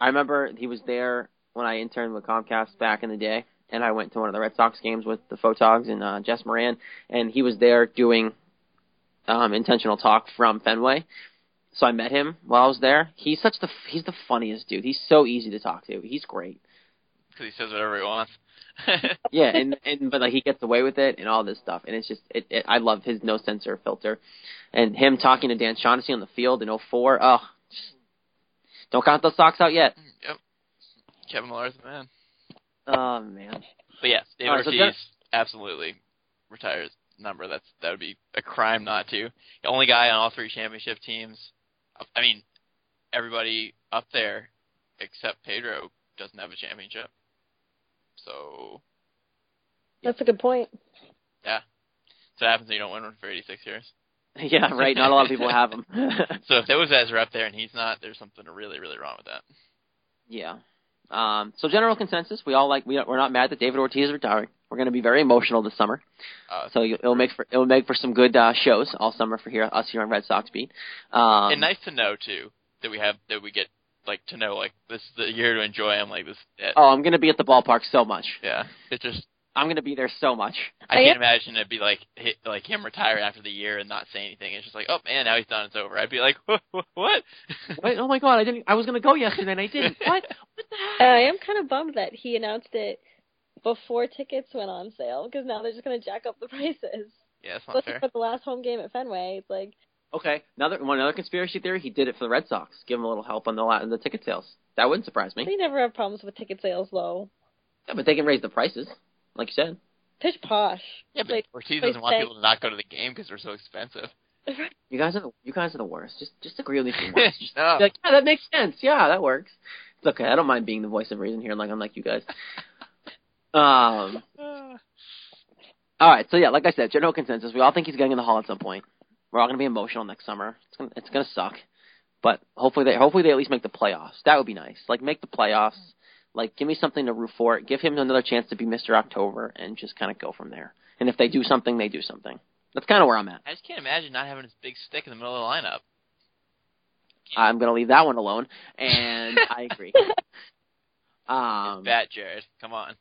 I remember he was there when I interned with Comcast back in the day, and I went to one of the Red Sox games with the Photogs and uh, Jess Moran, and he was there doing um, intentional talk from Fenway. So I met him while I was there. He's such the he's the funniest dude. He's so easy to talk to. He's great. because he says whatever he wants. Yeah, and and but like he gets away with it and all this stuff, and it's just it, it I love his no censor filter, and him talking to Dan Shaughnessy on the field in '04. Oh, just don't count those socks out yet. yep. Kevin Millar's the man. Oh man. But yes, David right, so Ortiz that- absolutely retires number. That's that would be a crime not to. The only guy on all three championship teams. I mean, everybody up there except Pedro doesn't have a championship. So That's a good point. yeah, so it happens when you don't win one for 86 years. Yeah, right. Not a lot of people have them. So if those guys are up there and he's not, there's something really really wrong with that. yeah. Um, so general consensus, we all like we we're not mad that David Ortiz is retiring. We're going to be very emotional this summer, Uh, so you- it'll make for it'll make for some good uh, shows all summer for here us here on Red Sox beat. Um, and nice to know too that we have that we get like to know like this is the year to enjoy him like this. uh, oh, I'm going to be at the ballpark so much. Yeah, it just I'm going to be there so much. I I can't imagine it'd be like hi- like him retiring after the year and not saying anything. It's just like, oh man, now he's done. It's over. I'd be like, what? what? Wait, oh my god, I didn't. I was going to go yesterday and I didn't. What? What the heck? I am kind of bummed that he announced it before tickets went on sale because now they're just going to jack up the prices. yeah, it's not Especially fair. for the last home game at Fenway. It's like, Okay, another one. Another conspiracy theory. He did it for the Red Sox. Give him a little help on the la- the ticket sales. That wouldn't surprise me. they never have problems with ticket sales, though. Yeah, but they can raise the prices, like you said. Pitch posh. Yeah, but Like, Ortiz doesn't want say- people to not go to the game because they're so expensive. You guys are the you guys are the worst. Just just agree with me for once. No. like, yeah, that makes sense. Yeah, that works. It's okay. I don't mind being the voice of reason here, like I'm like you guys. Um. All right. So yeah, like I said, general consensus. We all think he's getting in the hall at some point. We're all gonna be emotional next summer. It's gonna it's gonna suck, but hopefully they hopefully they at least make the playoffs. That would be nice. Like make the playoffs. Like give me something to root for. Give him another chance to be Mr. October and just kind of go from there. And if they do something, they do something. That's kind of where I'm at. I just can't imagine not having this big stick in the middle of the lineup. I'm gonna leave that one alone, and I agree. Um, Bat Jared, come on.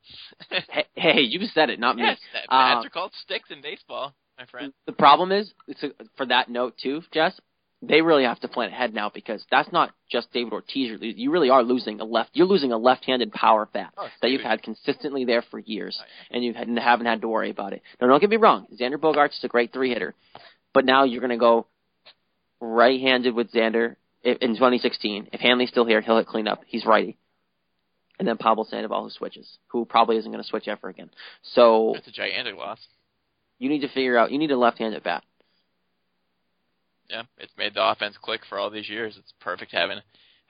hey, hey, you said it, not me. yes, that- bats Um, are called sticks in baseball, my friend. The problem is, it's a, for that note too, Jess. They really have to plan ahead now because that's not just David Ortiz. You're. You really are losing a left. You're losing a left-handed power bat Oh, that you've had consistently there for years, Oh, yeah. and you haven't had to worry about it. Now, don't get me wrong. Xander Bogaerts is a great three hitter, but now you're going to go right-handed with Xander in 2016. If Hanley's still here, he'll hit cleanup. He's righty. And then Pablo Sandoval who switches, who probably isn't going to switch ever again. So That's a gigantic loss. You need to figure out. You need a left-handed bat. Yeah, it's made the offense click for all these years. It's perfect having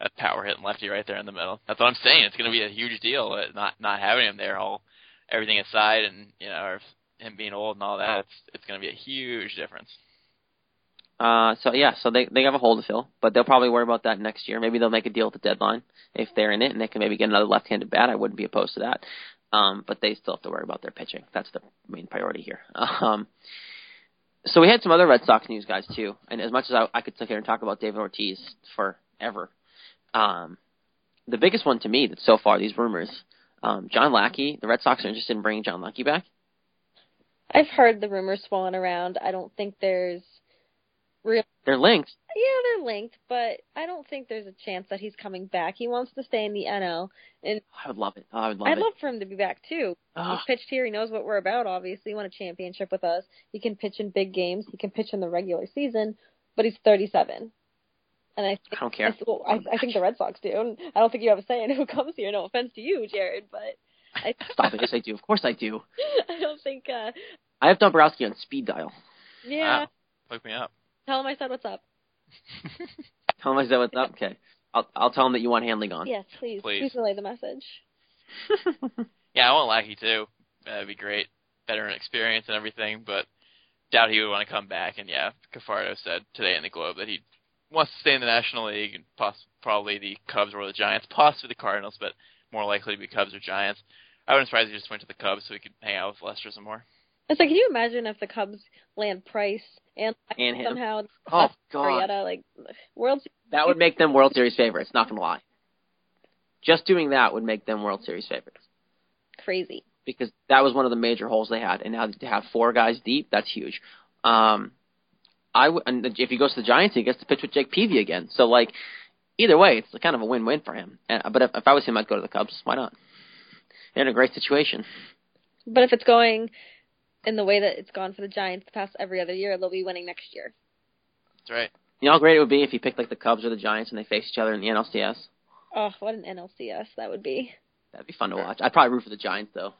a power hitting lefty right there in the middle. That's what I'm saying. It's going to be a huge deal uh, not not having him there. All everything aside, and you know, or him being old and all that. It's it's going to be a huge difference. Uh, so yeah, so they they have a hole to fill, but they'll probably worry about that next year. Maybe they'll make a deal at the deadline if they're in it, and they can maybe get another left-handed bat. I wouldn't be opposed to that. Um, but they still have to worry about their pitching. That's the main priority here. Um, so we had some other Red Sox news, guys, too. And as much as I, I could sit here and talk about David Ortiz forever, um, the biggest one to me that so far these rumors, um, John Lackey, the Red Sox are interested in bringing John Lackey back. I've heard the rumors swirling around. I don't think there's real. They're linked. Yeah, they're linked, but I don't think there's a chance that he's coming back. He wants to stay in the NL, and I would love it. I would love I'd it. love for him to be back too. Ah. He's pitched here. He knows what we're about. Obviously, he won a championship with us. He can pitch in big games. He can pitch in the regular season, but he's 37. And I think, I don't care. I, well, I, I think the Red Sox do. And I don't think you have a say in who comes here. No offense to you, Jared, but I, Stop it. Yes, I do. Of course I do. I don't think. uh I have Dombrowski on speed dial. Yeah, Wow. Hook me up. Tell him I said what's up. Tell him I said what's up. Okay. I'll I'll tell him that you want Hanley gone. Yes, please, Please. please relay the message. Yeah, I want Lackey too. Uh, That'd be great. Veteran experience and everything, but doubt he would want to come back. And yeah, Cafardo said today in the Globe that he wants to stay in the National League and poss- probably the Cubs or the Giants, possibly the Cardinals, but more likely to be Cubs or Giants. I wouldn't surprise if he just went to the Cubs so he could hang out with Lester some more. It's like, can you imagine if the Cubs land Price and, And him. somehow Oh, God. Arrieta, like World Series. That would make them World Series favorites. Not gonna lie. Just doing that would make them World Series favorites crazy. because that was one of the major holes they had, and now to have four guys deep, that's huge. Um, I w- and if he goes to the Giants, he gets to pitch with Jake Peavy again. So like, either way, it's kind of a win-win for him. And, but if, if I was him, I'd go to the Cubs. Why not? They're in a great situation. But if it's going in the way that it's gone for the Giants the past every other year, they'll be winning next year. That's right. You know how great it would be if you picked like the Cubs or the Giants and they face each other in the NLCS. Oh, what an NLCS that would be. That'd be fun to watch. I'd probably root for the Giants though.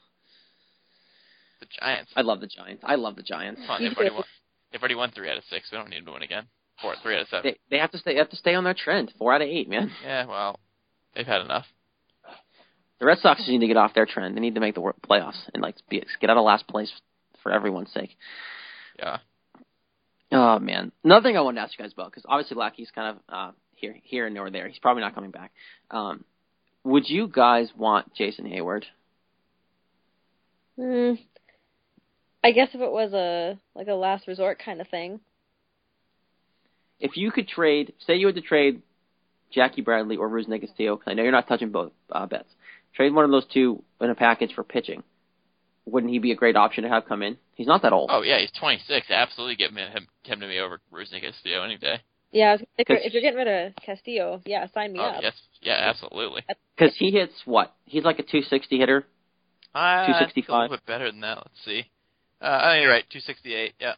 The Giants. I love the Giants. I love the Giants. Come on, they've already won. They've already won three out of six. We don't need them to win again. Four, three out of seven. They they have to stay they have to stay on their trend. Four out of eight, man. Yeah, well, they've had enough. The Red Sox just need to get off their trend. They need to make the wor- playoffs and like be, get out of last place for everyone's sake. Yeah. Oh man, another thing I wanted to ask you guys about because obviously Lackey's kind of uh, here here and nor there. He's probably not coming back. Um, would you guys want Jason Heyward? Hmm. I guess if it was a like a last resort kind of thing. If you could trade, say you had to trade Jackie Bradley or Rusney Castillo, 'cause I know you're not touching both uh, Betts. Trade one of those two in a package for pitching. Wouldn't he be a great option to have come in? He's not that old. Oh yeah, he's 26. Absolutely, get him him to me over Rusney Castillo any day. Yeah, if you're, 'Cause- if you're getting rid of Castillo, yeah, sign me oh up. yes, yeah, absolutely. Because he hits what? He's like a 260 hitter. Uh, 265. A little bit better than that. Let's see. Uh, oh, you're right. 268. Yeah.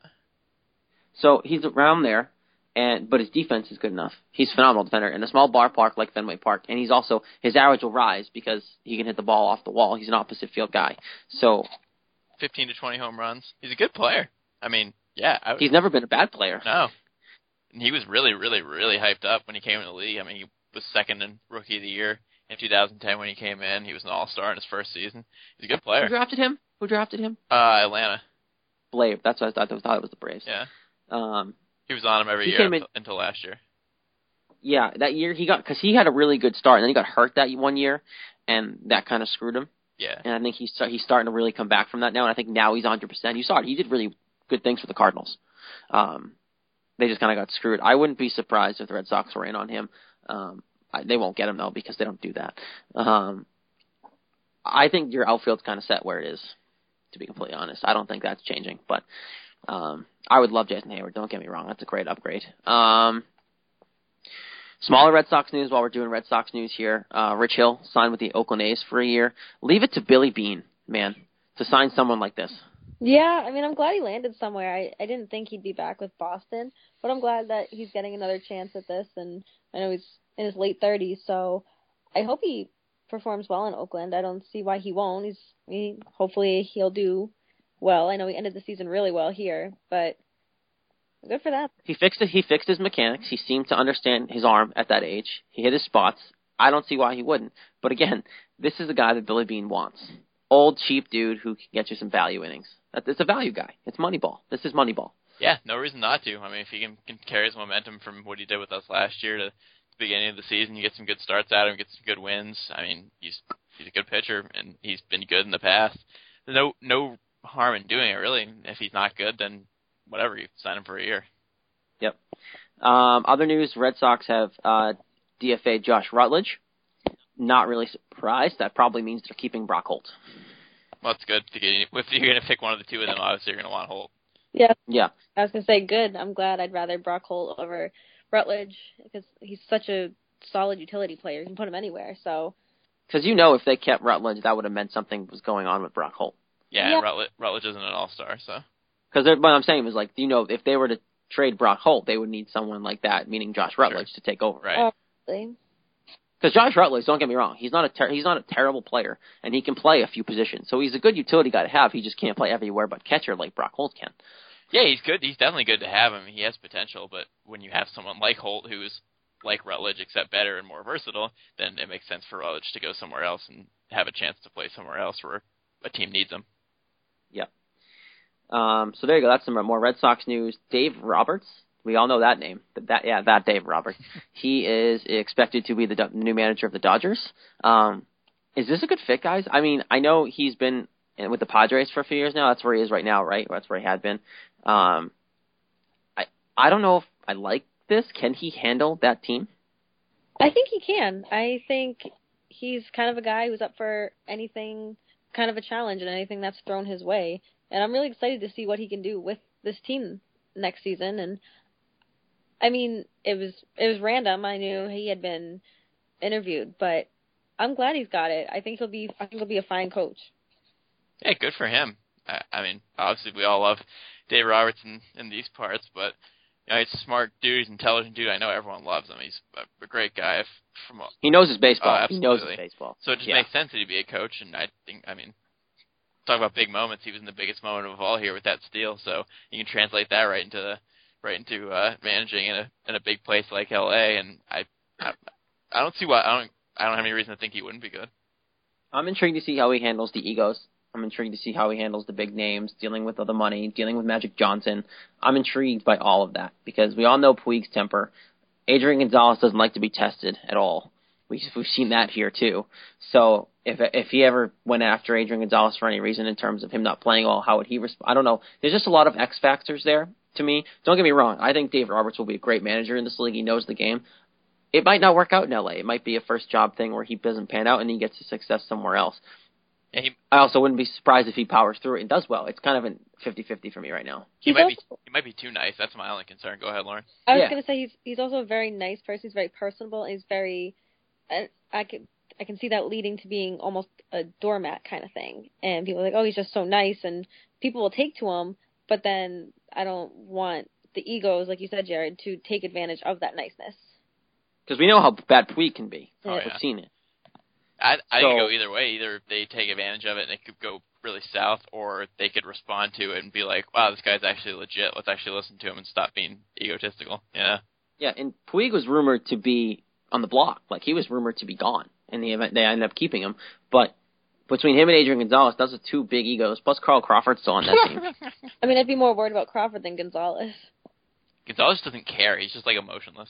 So he's around there, and but his defense is good enough. He's a phenomenal defender in a small bar park like Fenway Park, and he's also his average will rise because he can hit the ball off the wall. He's an opposite field guy, so 15 to 20 home runs. He's a good player. I mean, yeah. I he's never been a bad player. no. And he was really, really, really hyped up when he came in the league. I mean, he was second in rookie of the year in 2010 when he came in. He was an all star in his first season. He's a good player. Who drafted him? Who drafted him? Uh, Atlanta. Blave. That's what I thought. I thought it was the Braves. Yeah. Um, He was on him every He year in- until, last year. yeah, that year he got because he had a really good start, and then he got hurt that one year, and that kind of screwed him. Yeah. And I think he's he's starting to really come back from that now. And I think now he's 100. percent You saw it; he did really good things for the Cardinals. Um, they just kind of got screwed. I wouldn't be surprised if the Red Sox were in on him. Um, I, they won't get him though because they don't do that. Um, I think your outfield's kind of set where it is. To be completely honest, I don't think that's changing. But um, I would love Jason Heyward. Don't get me wrong; that's a great upgrade. Um, Smaller Red Sox news while we're doing Red Sox news here. Uh, Rich Hill signed with the Oakland A's for a year. Leave it to Billy Beane, man, to sign someone like this. Yeah, I mean, I'm glad he landed somewhere. I I didn't think he'd be back with Boston, but I'm glad that he's getting another chance at this. And I know he's in his late 30s, so I hope he performs well in Oakland. I don't see why he won't. He's he hopefully he'll do well. I know he ended the season really well here, but good for that. He fixed it. He fixed his mechanics. He seemed to understand his arm at that age. He hit his spots. I don't see why he wouldn't. But again, this is a guy that Billy Beane wants. Old cheap dude who can get you some value innings. That- It's a value guy. It's Moneyball. This is Moneyball. Yeah, no reason not to. I mean, if he can, can carry his momentum from what he did with us last year to the beginning of the season, you get some good starts out of him, get some good wins. I mean, he's he's a good pitcher and he's been good in the past. No no harm in doing it really. If he's not good, then whatever, you sign him for a year. Yep. Um, other news: Red Sox have uh, DFA Josh Rutledge. Not really surprised. That probably means they're keeping Brock Holt. Well, it's good to get. If you're going to pick one of the two of them, obviously you're going to want Holt. Yeah, Yeah. I was gonna say good. I'm glad. I'd rather Brock Holt over Rutledge because he's such a solid utility player. You can put him anywhere. So Because you know, if they kept Rutledge, that would have meant something was going on with Brock Holt. Yeah, Yeah. Rutledge, Rutledge isn't an all star, so Because what I'm saying is, like, you know, if they were to trade Brock Holt, they would need someone like that, meaning Josh Rutledge, to take over. right. obviously. Because Josh Rutledge, don't get me wrong, he's not a ter- he's not a terrible player, and he can play a few positions. So he's a good utility guy to have. He just can't play everywhere but catcher like Brock Holt can. Yeah, he's good. He's definitely good to have him. He has potential, but when you have someone like Holt who's like Rutledge except better and more versatile, then it makes sense for Rutledge to go somewhere else and have a chance to play somewhere else where a team needs him. Yep. Um, so there you go. That's some more Red Sox news. Dave Roberts. We all know that name. That yeah, that Dave Roberts. he is expected to be the new manager of the Dodgers. Um, is this a good fit, guys? I mean, I know he's been with the Padres for a few years now. That's where he is right now, right? That's where he had been. Um, I I don't know if I like this. Can he handle that team? I think he can. I think he's kind of a guy who's up for anything, kind of a challenge, and anything that's thrown his way. And I'm really excited to see what he can do with this team next season. And I mean, it was it was random. I knew he had been interviewed, but I'm glad he's got it. I think he'll be I think he'll be a fine coach. Yeah, good for him. I, I mean, obviously we all love Dave Roberts in, in these parts, but you know, he's a smart dude, he's an intelligent dude. I know everyone loves him. He's a, a great guy. If, from a, He knows his baseball. Oh, he knows his baseball. so it just Yeah. makes sense that he'd be a coach. And I think, I mean, talk about big moments. He was in the biggest moment of all here with that steal. So you can translate that right into the right into uh, managing in a in a big place like L.A. And I, I I don't see why I don't I don't have any reason to think he wouldn't be good. I'm intrigued to see how he handles the egos. I'm intrigued to see how he handles the big names, dealing with all the money, dealing with Magic Johnson. I'm intrigued by all of that because we all know Puig's temper. Adrian Gonzalez doesn't like to be tested at all. We, we've seen that here too. So if if he ever went after Adrian Gonzalez for any reason in terms of him not playing well, how would he respond? I don't know. There's just a lot of X factors there to me. Don't get me wrong. I think Dave Roberts will be a great manager in this league. He knows the game. It might not work out in LA. It might be a first job thing where he doesn't pan out and he gets his success somewhere else. He I also wouldn't be surprised if he powers through it and does well. It's kind of a 50-50 for me right now. he He's might also, be he might be too nice. That's my only concern. Go ahead, Lauren. I was Yeah. gonna say he's he's also a very nice person. He's very personable. And he's very, I, I can I can see that leading to being almost a doormat kind of thing. And people are like, oh, he's just so nice, and people will take to him. But then I don't want the egos, like you said, Jared, to take advantage of that niceness. Because we know how bad Puig can be. Oh, We've yeah. seen it. I I think it So- could go either way. Either they take advantage of it and it could go really south, or they could respond to it and be like, "Wow, this guy's actually legit. Let's actually listen to him and stop being egotistical." Yeah. Yeah, and Puig was rumored to be on the block. Like, he was rumored to be gone. In the event, they ended up keeping him. But between him and Adrian Gonzalez, those are two big egos. Plus, Carl Crawford's still on that team. I mean, I'd be more worried about Crawford than Gonzalez. Gonzalez doesn't care. He's just like emotionless.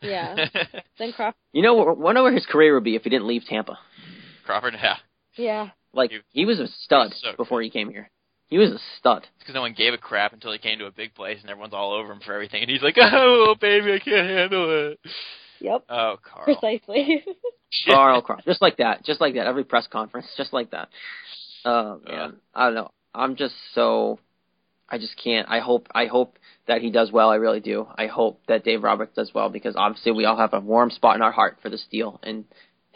Yeah. then Crawford. You know, wonder where his career would be if he didn't leave Tampa. Crawford, yeah. Yeah. Like, he was a stud So good. before he came here. He was a stud. It's because no one gave a crap until he came to a big place and everyone's all over him for everything, and he's like, "Oh, baby, I can't handle it." Yep. Oh, Carl. Precisely. Carl Crawford. Just like that. Just like that. Every press conference. Just like that. Oh, man. I don't know. I'm just so. I just can't. I hope. I hope that he does well. I really do. I hope that Dave Roberts does well because obviously we all have a warm spot in our heart for this deal and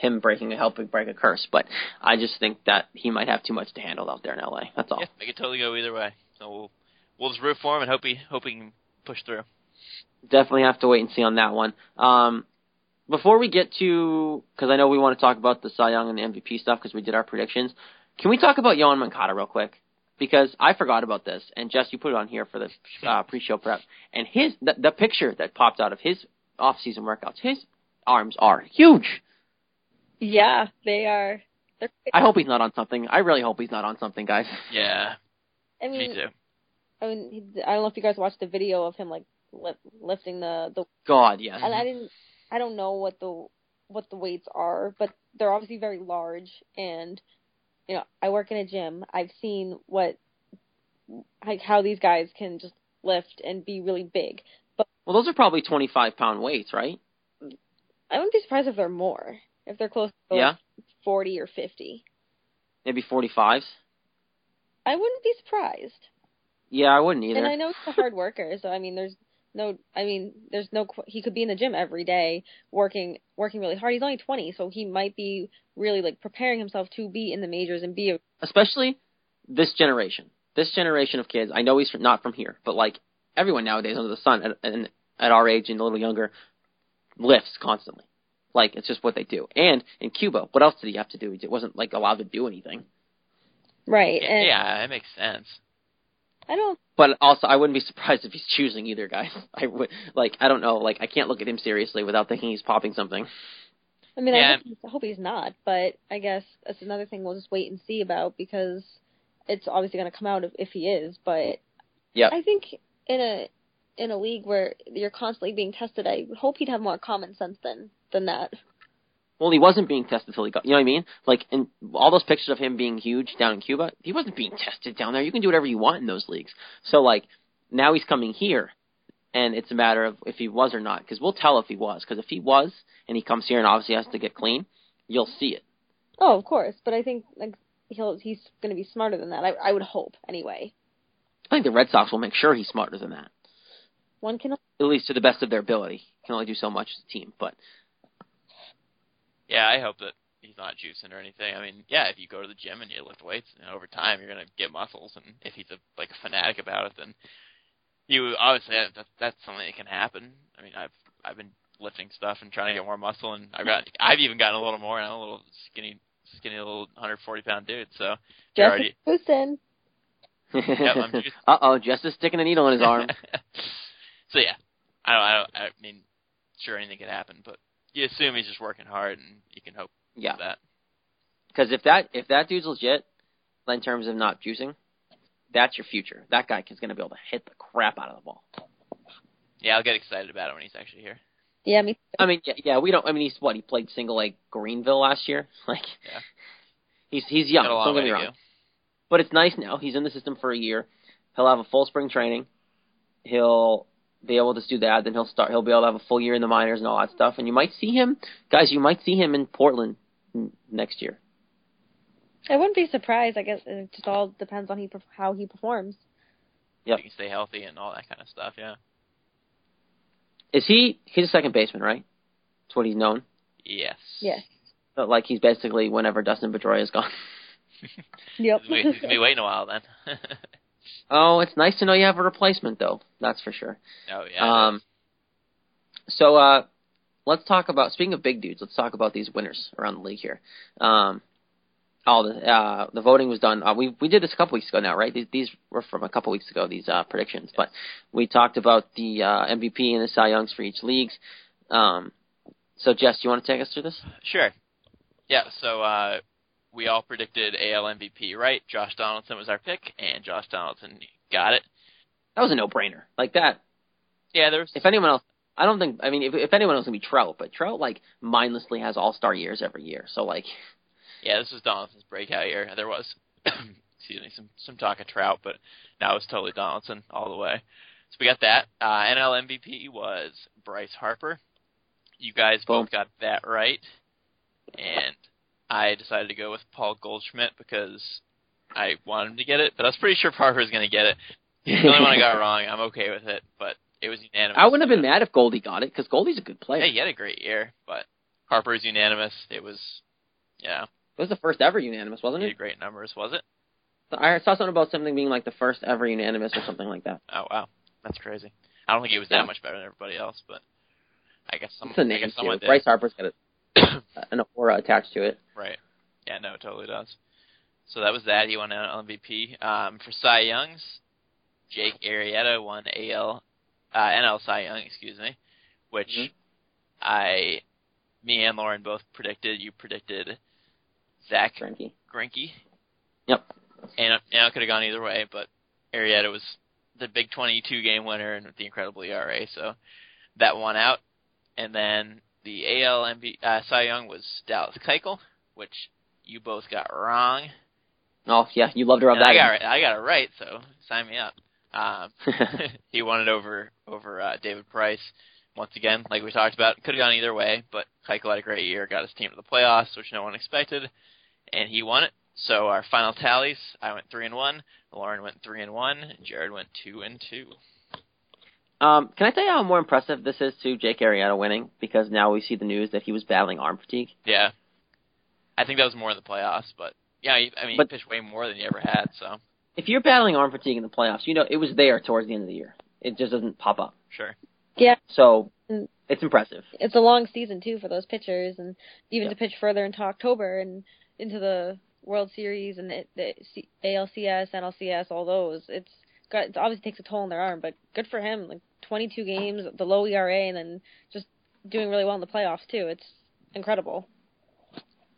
him breaking a helping break a curse. But I just think that he might have too much to handle out there in LA. That's all. Yeah, it could totally go either way. So we'll we'll just root for him and hope he hope he can push through. definitely have to wait and see on that one. Um, before we get to, because I know we want to talk about the Cy Young and the MVP stuff because we did our predictions. Can we talk about Yoan Moncada real quick? Because I forgot about this, and Jess, you put it on here for the uh, pre-show prep, and his the, the picture that popped out of his off-season workouts, his arms are huge. Yeah, they are. They're. I hope he's not on something. I really hope he's not on something, guys. Yeah, I mean, me too. I mean, I don't know if you guys watched the video of him like li- lifting the the. God, yes. And I didn't. I don't know what the what the weights are, but they're obviously very large. And you know, I work in a gym. I've seen what like how these guys can just lift and be really big. But Well, those are probably 25 pound weights, right? I wouldn't be surprised if they're more. If they're close to Yeah. like forty or fifty, Maybe 45s. I wouldn't be surprised. Yeah, I wouldn't either. And I know he's a hard worker, so I mean, there's no, I mean, there's no. He could be in the gym every day, working, working really hard. He's only 20, so he might be really like preparing himself to be in the majors and be a. especially this generation. This generation of kids. I know he's not from here, but like everyone nowadays under the sun, at, and at our age and a little younger, lifts constantly. Like it's just what they do. And in Cuba, what else did he have to do? He wasn't like allowed to do anything. Right. Yeah, and yeah, that makes sense. I don't. But also, I wouldn't be surprised if he's choosing either, guy. I would like. I don't know. Like I can't look at him seriously without thinking he's popping something. I mean, Yeah. I, hope he's, I hope he's not, but I guess that's another thing we'll just wait and see about because it's obviously going to come out if, if he is. But Yeah. I think in a in a league where you're constantly being tested, I hope he'd have more common sense than than that. Well, he wasn't being tested until he got. You know what I mean? Like in all those pictures of him being huge down in Cuba, he wasn't being tested down there. You can do whatever you want in those leagues. So like now he's coming here, and it's a matter of if he was or not. Because we'll tell if he was. Because if he was, and he comes here and obviously has to get clean, you'll see it. Oh, of course, but I think like he'll he's going to be smarter than that. I I would hope anyway. I think the Red Sox will make sure he's smarter than that. One can At least to the best of their ability. Can only do so much as a team, but Yeah, I hope that he's not juicing or anything. I mean, yeah, if you go to the gym and you lift weights, you know, over time you're gonna get muscles, and if he's a like a fanatic about it, then you obviously that, that's something that can happen. I mean, I've I've been lifting stuff and trying to get more muscle, and I've got I've even gotten a little more, and I'm a little skinny, skinny little 140 pound dude. So you're already Houston. Yep, I'm just- uh oh, Jess is sticking a needle in his arm. so yeah, I don't, I don't, I mean, sure anything could happen, but you assume he's just working hard, and you can hope Yeah. for that. Because if that if that dude's legit, in terms of not juicing, that's your future. That guy is going to be able to hit the crap out of the ball. Yeah, I'll get excited about it when he's actually here. Yeah, me. I mean, yeah, yeah, we don't. I mean, he's what he played single A Greenville last year. Like, Yeah. he's he's young. Got a long Don't get me wrong. But it's nice now. He's in the system for a year. He'll have a full spring training. He'll be able to do that. Then he'll start. He'll be able to have a full year in the minors and all that stuff. And you might see him, guys. You might see him in Portland next year. I wouldn't be surprised. I guess it just all depends on he perf- how he performs. Yeah, he can stay healthy and all that kind of stuff. Yeah. Is he? He's a second baseman, right? That's what he's known. Yes. Yes. But like he's basically whenever Dustin Pedroia is gone. Yep. He's gonna be- he's gonna be waiting a while then. oh, it's nice to know you have a replacement, though. That's for sure. oh yeah. Um, so uh, let's talk about speaking of big dudes. Let's talk about these winners around the league here. Um, all the uh, the voting was done. Uh, we we did this a couple weeks ago now, right? These, these were from a couple weeks ago. These uh, predictions, but we talked about the uh, MVP and the Cy Youngs for each leagues. Um, so Jess, do you want to take us through this? Sure. Yeah, so uh, we all predicted AL MVP, right? Josh Donaldson was our pick, and Josh Donaldson got it. That was a no brainer. Like that. Yeah, there was. If anyone else, I don't think. I mean, if if anyone else would be Trout, but Trout like mindlessly has All Star years every year. So like, Yeah, this was Donaldson's breakout year. There was, excuse me, some some talk of Trout, but now it's totally Donaldson all the way. So we got that. Uh, NL MVP was Bryce Harper. You guys Boom. both got that right, and I decided to go with Paul Goldschmidt because I wanted him to get it, but I was pretty sure Harper was going to get it. The only one I got wrong. I'm okay with it, but it was unanimous. I wouldn't have been mad if Goldie got it because Goldie's a good player. Yeah, he had a great year, but Harper's unanimous. It was, yeah, It was the first ever unanimous, wasn't it? great numbers, was it? I saw something about something being like the first ever unanimous or something like that. Oh wow, that's crazy. I don't think he was Yeah. that much better than everybody else, but I guess some. It's a I name guess too. did. Bryce Harper's got a, an aura attached to it. Right. Yeah, no, it totally does. So that was that. He won an MVP. Um, for Cy Youngs, Jake Arrieta won AL, uh, NL Cy Young, excuse me, which Mhm. I, me and Lauren both predicted. You predicted Zack Greinke. Greinke, Yep. and it- and it could have gone either way, but Arrieta was the big 22 game winner and the incredible ERA, so that won out. And then the AL MV, uh, Cy Young was Dallas Keuchel, which you both got wrong. Oh yeah, you loved to rub And that. I got in. it, I got it right, so sign me up. Um, he won it over over uh, David Price once again, like we talked about. Could have gone either way, but Keuchel had a great year, got his team to the playoffs, which no one expected, and he won it. So our final tallies: I went three and one, Lauren went three and one, Jared went two and two. Um, can I tell you how more impressive this is to Jake Arrieta winning? Because now we see the news that he was battling arm fatigue. Yeah, I think that was more in the playoffs, but yeah, I mean, But- he pitched way more than he ever had. So If you're battling arm fatigue in the playoffs, you know it was there towards the end of the year. It just doesn't pop up. sure, Yeah. So it's impressive. It's a long season too for those pitchers, and even Yeah. to pitch further into October and into the World Series and the, the C- ALCS, NLCS, all those. It's got it obviously takes a toll on their arm, but good for him. Like 22 games, the low ERA, and then just doing really well in the playoffs too. It's incredible.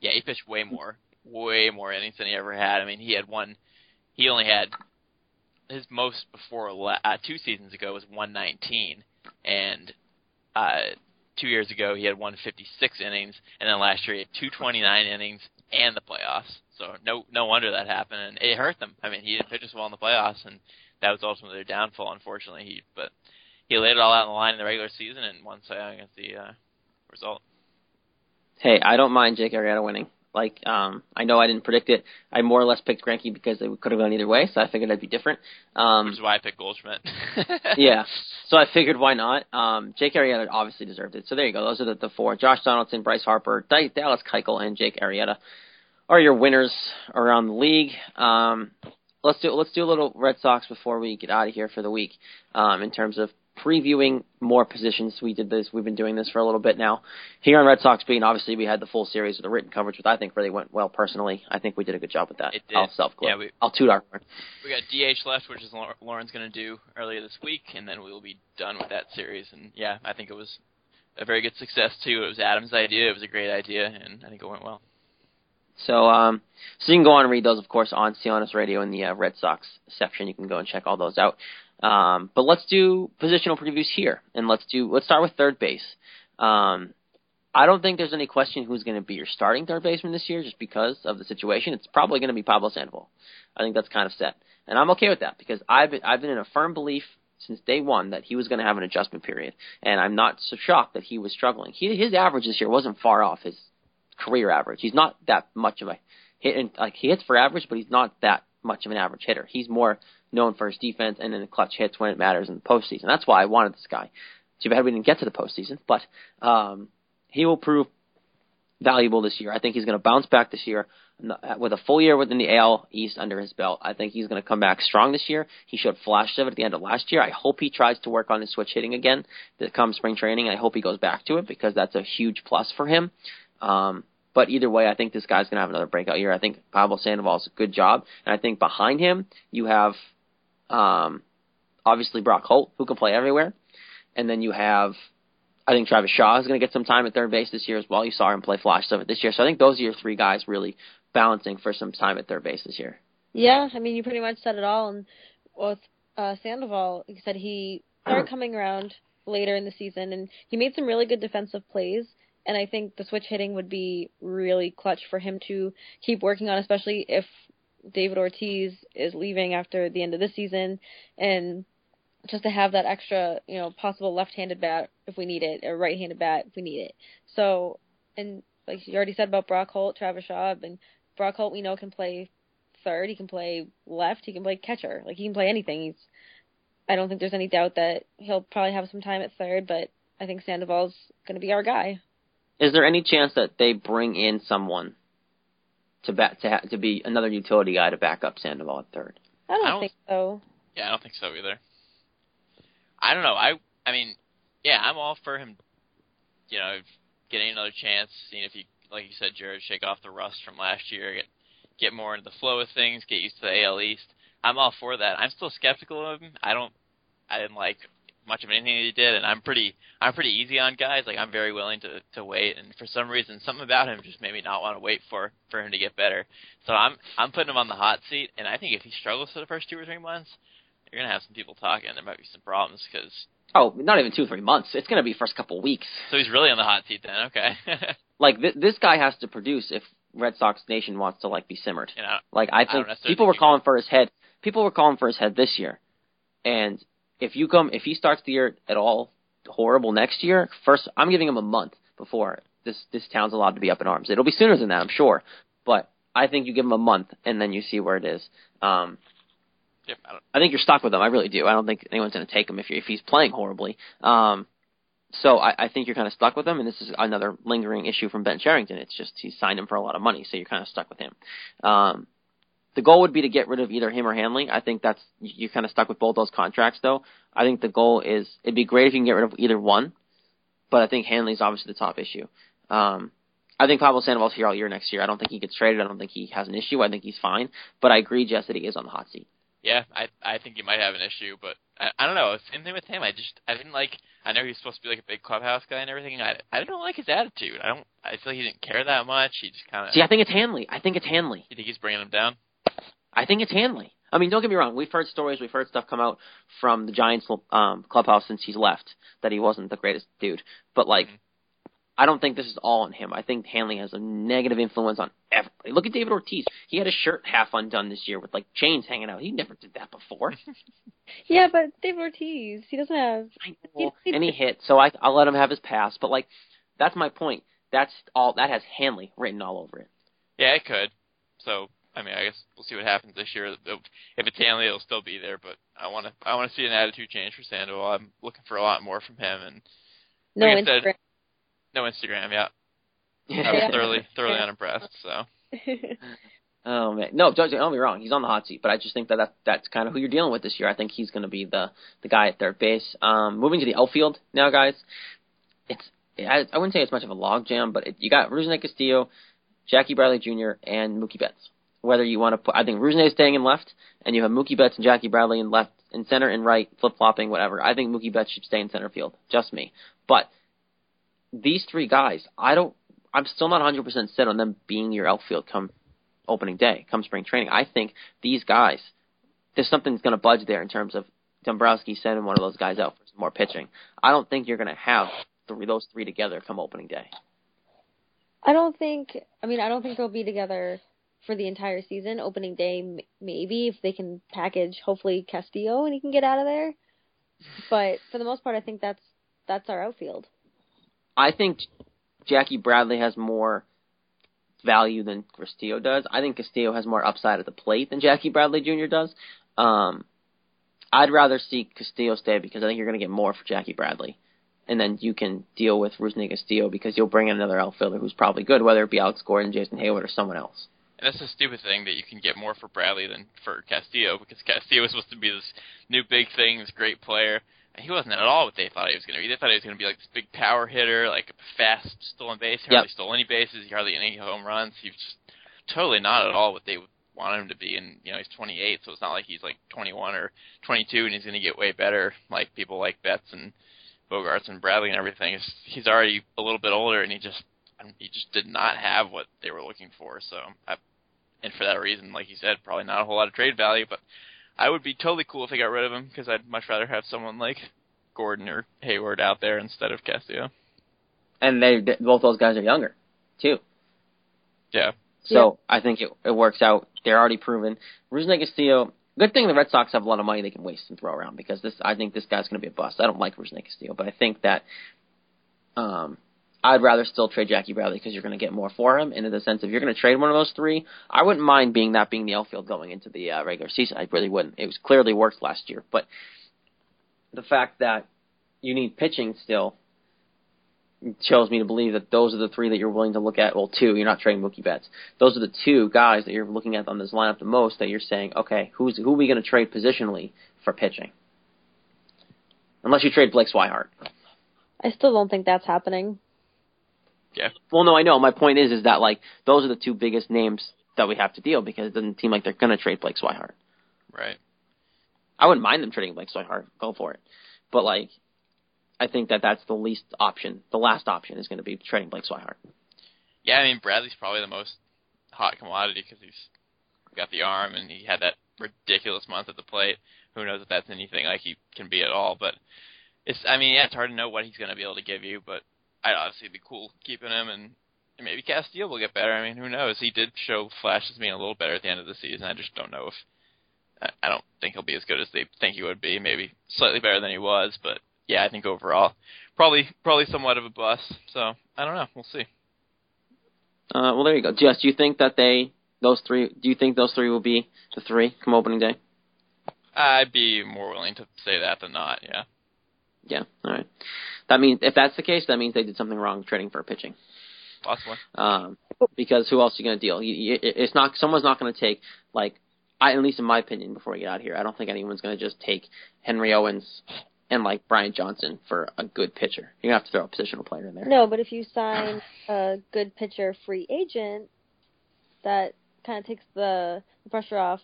yeah, he pitched way more, way more innings than he ever had. I mean, he had one. He only had his most before uh, two seasons ago was 119, and uh, two years ago he had 156 innings, and then last year he had 229 innings and the playoffs. So no no wonder that happened, and it hurt them. I mean, he didn't pitch as well in the playoffs, and that was ultimately their downfall, unfortunately. He but he laid it all out in the line in the regular season and won Cy Young as the uh, result. Hey, I don't mind Jake Arrieta winning. Like, um, I know I didn't predict it. I more or less picked Greinke because it could have gone either way, so I figured I'd be different. Um, Which is why I picked Goldschmidt. yeah, so I figured why not. Um, Jake Arrieta obviously deserved it. So there you go. Those are the, the four: Josh Donaldson, Bryce Harper, D- Dallas Keuchel, and Jake Arrieta are your winners around the league. Um, let's do let's do a little Red Sox before we get out of here for the week. Um, in terms of previewing more positions. We did this. We've been doing this for a little bit now. Here on Red Sox Beat, obviously we had the full series of the written coverage, which I think really went well. Personally, I think we did a good job with that. It did. I'll self Yeah, we- I'll toot our horn. we got DH left, which is Lauren's going to do earlier this week, and then we will be done with that series. And yeah, I think it was a very good success too. It was Adam's idea. It was a great idea, and I think it went well. So, um, so you can go on and read those, of course, on Sionis Radio in the uh, Red Sox section. You can go and check all those out. Um, but let's do positional previews here, and let's do let's start with third base. Um, I don't think there's any question who's going to be your starting third baseman this year, just because of the situation. It's probably going to be Pablo Sandoval. I think that's kind of set, and I'm okay with that because I've I've been in a firm belief since day one that he was going to have an adjustment period, and I'm not so shocked that he was struggling. He, his average this year wasn't far off his career average. He's not that much of a hit, and like he hits for average, but he's not that much of an average hitter. He's more known for his defense and then the clutch hits when it matters in the postseason. That's why I wanted this guy. Too bad we didn't get to the postseason, but um, he will prove valuable this year. I think he's going to bounce back this year with a full year within the AL East under his belt. I think he's going to come back strong this year. He showed flashes of it at the end of last year. I hope he tries to work on his switch hitting again that comes spring training. I hope he goes back to it because that's a huge plus for him. Um, but either way, I think this guy's going to have another breakout year. I think Pablo Sandoval's a good job, and I think behind him you have um, obviously Brock Holt, who can play everywhere, and then you have I think Travis Shaw is going to get some time at third base this year as well. You saw him play flashes of it this year, so I think those are your three guys really balancing for some time at third base this year. Yeah, I mean, you pretty much said it all. And with uh, Sandoval, you said, he started coming around later in the season, and he made some really good defensive plays. And I think the switch hitting would be really clutch for him to keep working on, especially if David Ortiz is leaving after the end of this season, and just to have that extra, you know, possible left-handed bat if we need it, or right-handed bat if we need it. So, and like you already said about Brock Holt, Travis Shaw, and Brock Holt we know can play third, he can play left, he can play catcher, like he can play anything. He's, I don't think there's any doubt that he'll probably have some time at third, but I think Sandoval's going to be our guy. Is there any chance that they bring in someone to bat to ha- to be another utility guy to back up Sandoval at third? I don't, I don't- think so. Yeah, I don't think so either. I don't know. I I mean, yeah, I'm all for him. You know, getting another chance, seeing if he, like you said, Jared, shake off the rust from last year, get get more into the flow of things, get used to the AL East. I'm all for that. I'm still skeptical of him. I don't. I didn't like much of anything that he did, and I'm pretty I'm pretty easy on guys. Like I'm very willing to to wait, and for some reason, something about him just made me not want to wait for for him to get better. So I'm I'm putting him on the hot seat, and I think if he struggles for the first two or three months, you're gonna have some people talking. There might be some problems because Oh, not even two three months. It's going to be first couple weeks. so he's really on the hot seat then. Okay, Like th- this guy has to produce if Red Sox Nation wants to like be simmered. you know. Like I think necessarily people were calling for his head. People were calling for his head this year, and if you come, if he starts the year at all horrible next year, first I'm giving him a month before this this town's allowed to be up in arms. It'll be sooner than that, I'm sure, but I think you give him a month and then you see where it is. Um, Yep, I I think you're stuck with him. I really do. I don't think anyone's going to take him if if he's playing horribly. Um, so I, I think you're kind of stuck with him, and this is another lingering issue from Ben Cherington. It's just he signed him for a lot of money, so you're kind of stuck with him. Um, the goal would be to get rid of either him or Hanley. I think that's you're kind of stuck with both those contracts, though. I think the goal is it'd be great if you can get rid of either one, but I think Hanley's obviously the top issue. Um, I think Pablo Sandoval's here all year next year. I don't think he gets traded. I don't think he has an issue. I think he's fine. But I agree, Jess, that he is on the hot seat. yeah, I I think he might have an issue, but I, I don't know. Same thing with him. I just I didn't like. I know he's supposed to be like a big clubhouse guy and everything. I I don't like his attitude. I don't. I feel like he didn't care that much. He just kind of. See, I think it's Hanley. I think it's Hanley. You think he's bringing him down? I think it's Hanley. I mean, don't get me wrong. We've heard stories, we've heard stuff come out from the Giants um, clubhouse since he's left that he wasn't the greatest dude. But like, I don't think this is all on him. I think Hanley has a negative influence on everybody. Look at David Ortiz. He had his shirt half undone this year with like chains hanging out. He never did that before. yeah, but David Ortiz, he doesn't have. Well, and he hit, so I I'll let him have his pass. But like, that's my point. That's all. That has Hanley written all over it. Yeah, it could. So I mean, I guess we'll see what happens this year. If it's Hanley, it'll still be there. But I want to I want to see an attitude change for Sandoval. I'm looking for a lot more from him. And no like Instagram. Said, no Instagram. Yeah. I was thoroughly thoroughly unimpressed. So. Oh man, no, don't, don't get me wrong. He's on the hot seat, but I just think that, that that's kind of who you're dealing with this year. I think he's going to be the the guy at third base. Um, moving to the outfield now, guys. It's I, I wouldn't say it's much of a logjam, but it, you got Rusney Castillo, Jackie Bradley Jr., and Mookie Betts. Whether you want to put, I think Rusney is staying in left, and you have Mookie Betts and Jackie Bradley in left, in center and right, flip flopping, whatever. I think Mookie Betts should stay in center field. Just me, but these three guys, I don't. I'm still not 100% set on them being your outfield come opening day, come spring training. I think these guys, there's something that's going to budge there in terms of Dombrowski sending one of those guys out for some more pitching. I don't think you're going to have three, those three together come opening day. I don't think. I mean, I don't think they'll be together for the entire season. Opening day, maybe if they can package, hopefully Castillo and he can get out of there. But for the most part, I think that's that's our outfield. I think Jackie Bradley has more value than Castillo does. I think Castillo has more upside at the plate than Jackie Bradley Jr. does. Um, I'd rather see Castillo stay because I think you're going to get more for Jackie Bradley. And then you can deal with Rusney Castillo because you'll bring in another outfielder who's probably good, whether it be Alex Gordon, Jason Heyward, or someone else. And that's a stupid thing that you can get more for Bradley than for Castillo because Castillo was supposed to be this new big thing, this great player. And He wasn't at all what they thought he was going to be. They thought he was going to be like this big power hitter, like a fast stolen base. He hardly Yep. stole any bases. He hardly any home runs. He was just totally not at all what they wanted him to be. And you know, he's 28, so it's not like he's like 21 or 22 and he's going to get way better like people like Betts and Bogaerts and Bradley and everything. It's, he's already a little bit older, and he just he just did not have what they were looking for. So, I, and for that reason, like you said, probably not a whole lot of trade value. But I would be totally cool if they got rid of him because I'd much rather have someone like Gordon or Heyward out there instead of Castillo. And they both those guys are younger, too. Yeah. So I think it it works out. They're already proven. Rusney Castillo. Good thing the Red Sox have a lot of money they can waste and throw around because this I think this guy's going to be a bust. I don't like Rusney Castillo, but I think that um, I'd rather still trade Jackie Bradley because you're going to get more for him. And in the sense of you're going to trade one of those three, I wouldn't mind being that being the outfield going into the uh, regular season. I really wouldn't. It was clearly worked last year, but the fact that you need pitching still shows me to believe that those are the three that you're willing to look at. Well, two, you're not trading Mookie Betts. Those are the two guys that you're looking at on this lineup the most. That you're saying, okay, who's who are we going to trade positionally for pitching? Unless you trade Blake Swihart. I still don't think that's happening. Yeah. Well, no, I know. My point is, is that like those are the two biggest names that we have to deal because it doesn't seem like they're going to trade Blake Swihart. Right. I wouldn't mind them trading Blake Swihart. Go for it. But like, I think that that's the least option. The last option is going to be trading Blake Swihart. Yeah, I mean Bradley's probably the most hot commodity because he's got the arm and he had that ridiculous month at the plate. Who knows if that's anything like he can be at all? But it's, I mean, yeah, it's hard to know what he's going to be able to give you. But I'd obviously be cool keeping him, and, and maybe Castillo will get better. I mean, who knows? He did show flashes being a little better at the end of the season. I just don't know if I- I don't think he'll be as good as they think he would be. Maybe slightly better than he was, but yeah, I think overall probably probably somewhat of a bust. So I don't know. We'll see. Uh, well, there you go. Jess, do you think that they those three? Do you think those three will be the three come opening day? I'd be more willing to say that than not. Yeah. Yeah. All right. That means if that's the case, that means they did something wrong trading for pitching. Possibly. Um, because who else are you going to deal? You, you, it's not someone's not going to take like I at least in my opinion before we get out here. I don't think anyone's going to just take Henry Owens and like Brian Johnson for a good pitcher. You're gonna have to throw a positional player in there. No, but if you sign a good pitcher free agent, that kind of takes the, the pressure off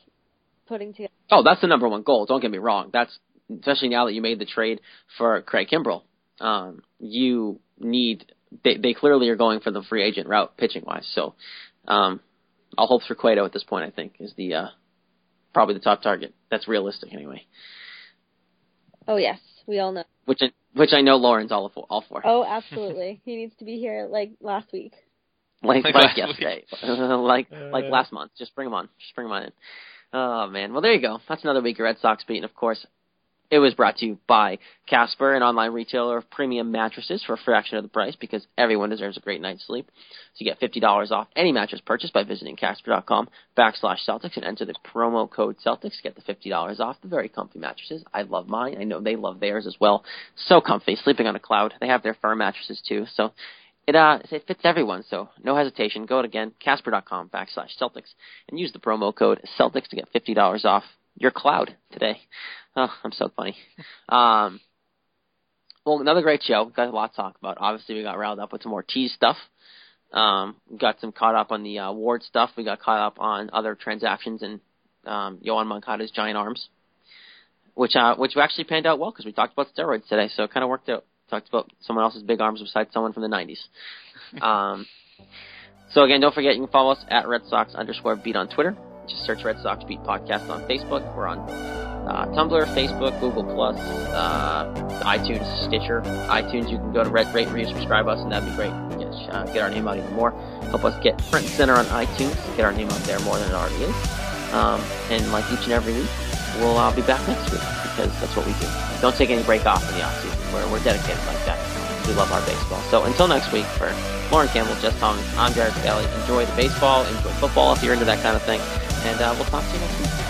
putting together. Oh, that's the number one goal. Don't get me wrong. That's especially now that you made the trade for Craig Kimbrel. Um, you need they they clearly are going for the free agent route pitching wise. So um, I'll hope for Cueto at this point. I think is the uh, probably the top target. That's realistic anyway. Oh yes, we all know. Which in which I know Lauren's all for. All for. Oh, absolutely. he needs to be here like last week. like Like like last yesterday, like like last month. Just bring him on. Just bring him on in. Oh man. Well, there you go. That's another week of Red Sox beating. Of course, it was brought to you by Casper, an online retailer of premium mattresses for a fraction of the price because everyone deserves a great night's sleep. So you get fifty dollars off any mattress purchase by visiting Casper.com backslash Celtics and enter the promo code Celtics. Get the fifty dollars off the very comfy mattresses. I love mine. I know they love theirs as well. So comfy, sleeping on a cloud. They have their firm mattresses too. So it uh it fits everyone, so no hesitation. Go it again, Casper.com backslash Celtics, and use the promo code Celtics to get fifty dollars off your cloud today. Oh, I'm so funny. Um, well, another great show. We've got a lot to talk about. Obviously, we got riled up with some more tease stuff. Um, got some caught up on the uh, Ward stuff. We got caught up on other transactions and um, Yoan Moncada's giant arms, which uh, which actually panned out well because we talked about steroids today, so it kind of worked out. Talked about someone else's big arms besides someone from the 90s. Um, so again, don't forget you can follow us at Red Sox underscore beat on Twitter. Just search Red Sox Beat Podcast on Facebook. We're on uh, Tumblr, Facebook, Google Plus, uh, iTunes, Stitcher, iTunes. You can go to Red Rate, Review, subscribe us, and that'd be great. Get, uh, get our name out even more. Help us get front and center on iTunes. Get our name out there more than it already is. Um, and like each and every week, we'll uh, be back next week because that's what we do. Don't take any break off in the off season. We're, we're dedicated like that. We love our baseball. So until next week, for Lauren Campbell, Jess Thomas, I'm Jared Bailey. Enjoy the baseball, enjoy football if you're into that kind of thing, and uh, we'll talk to you next week.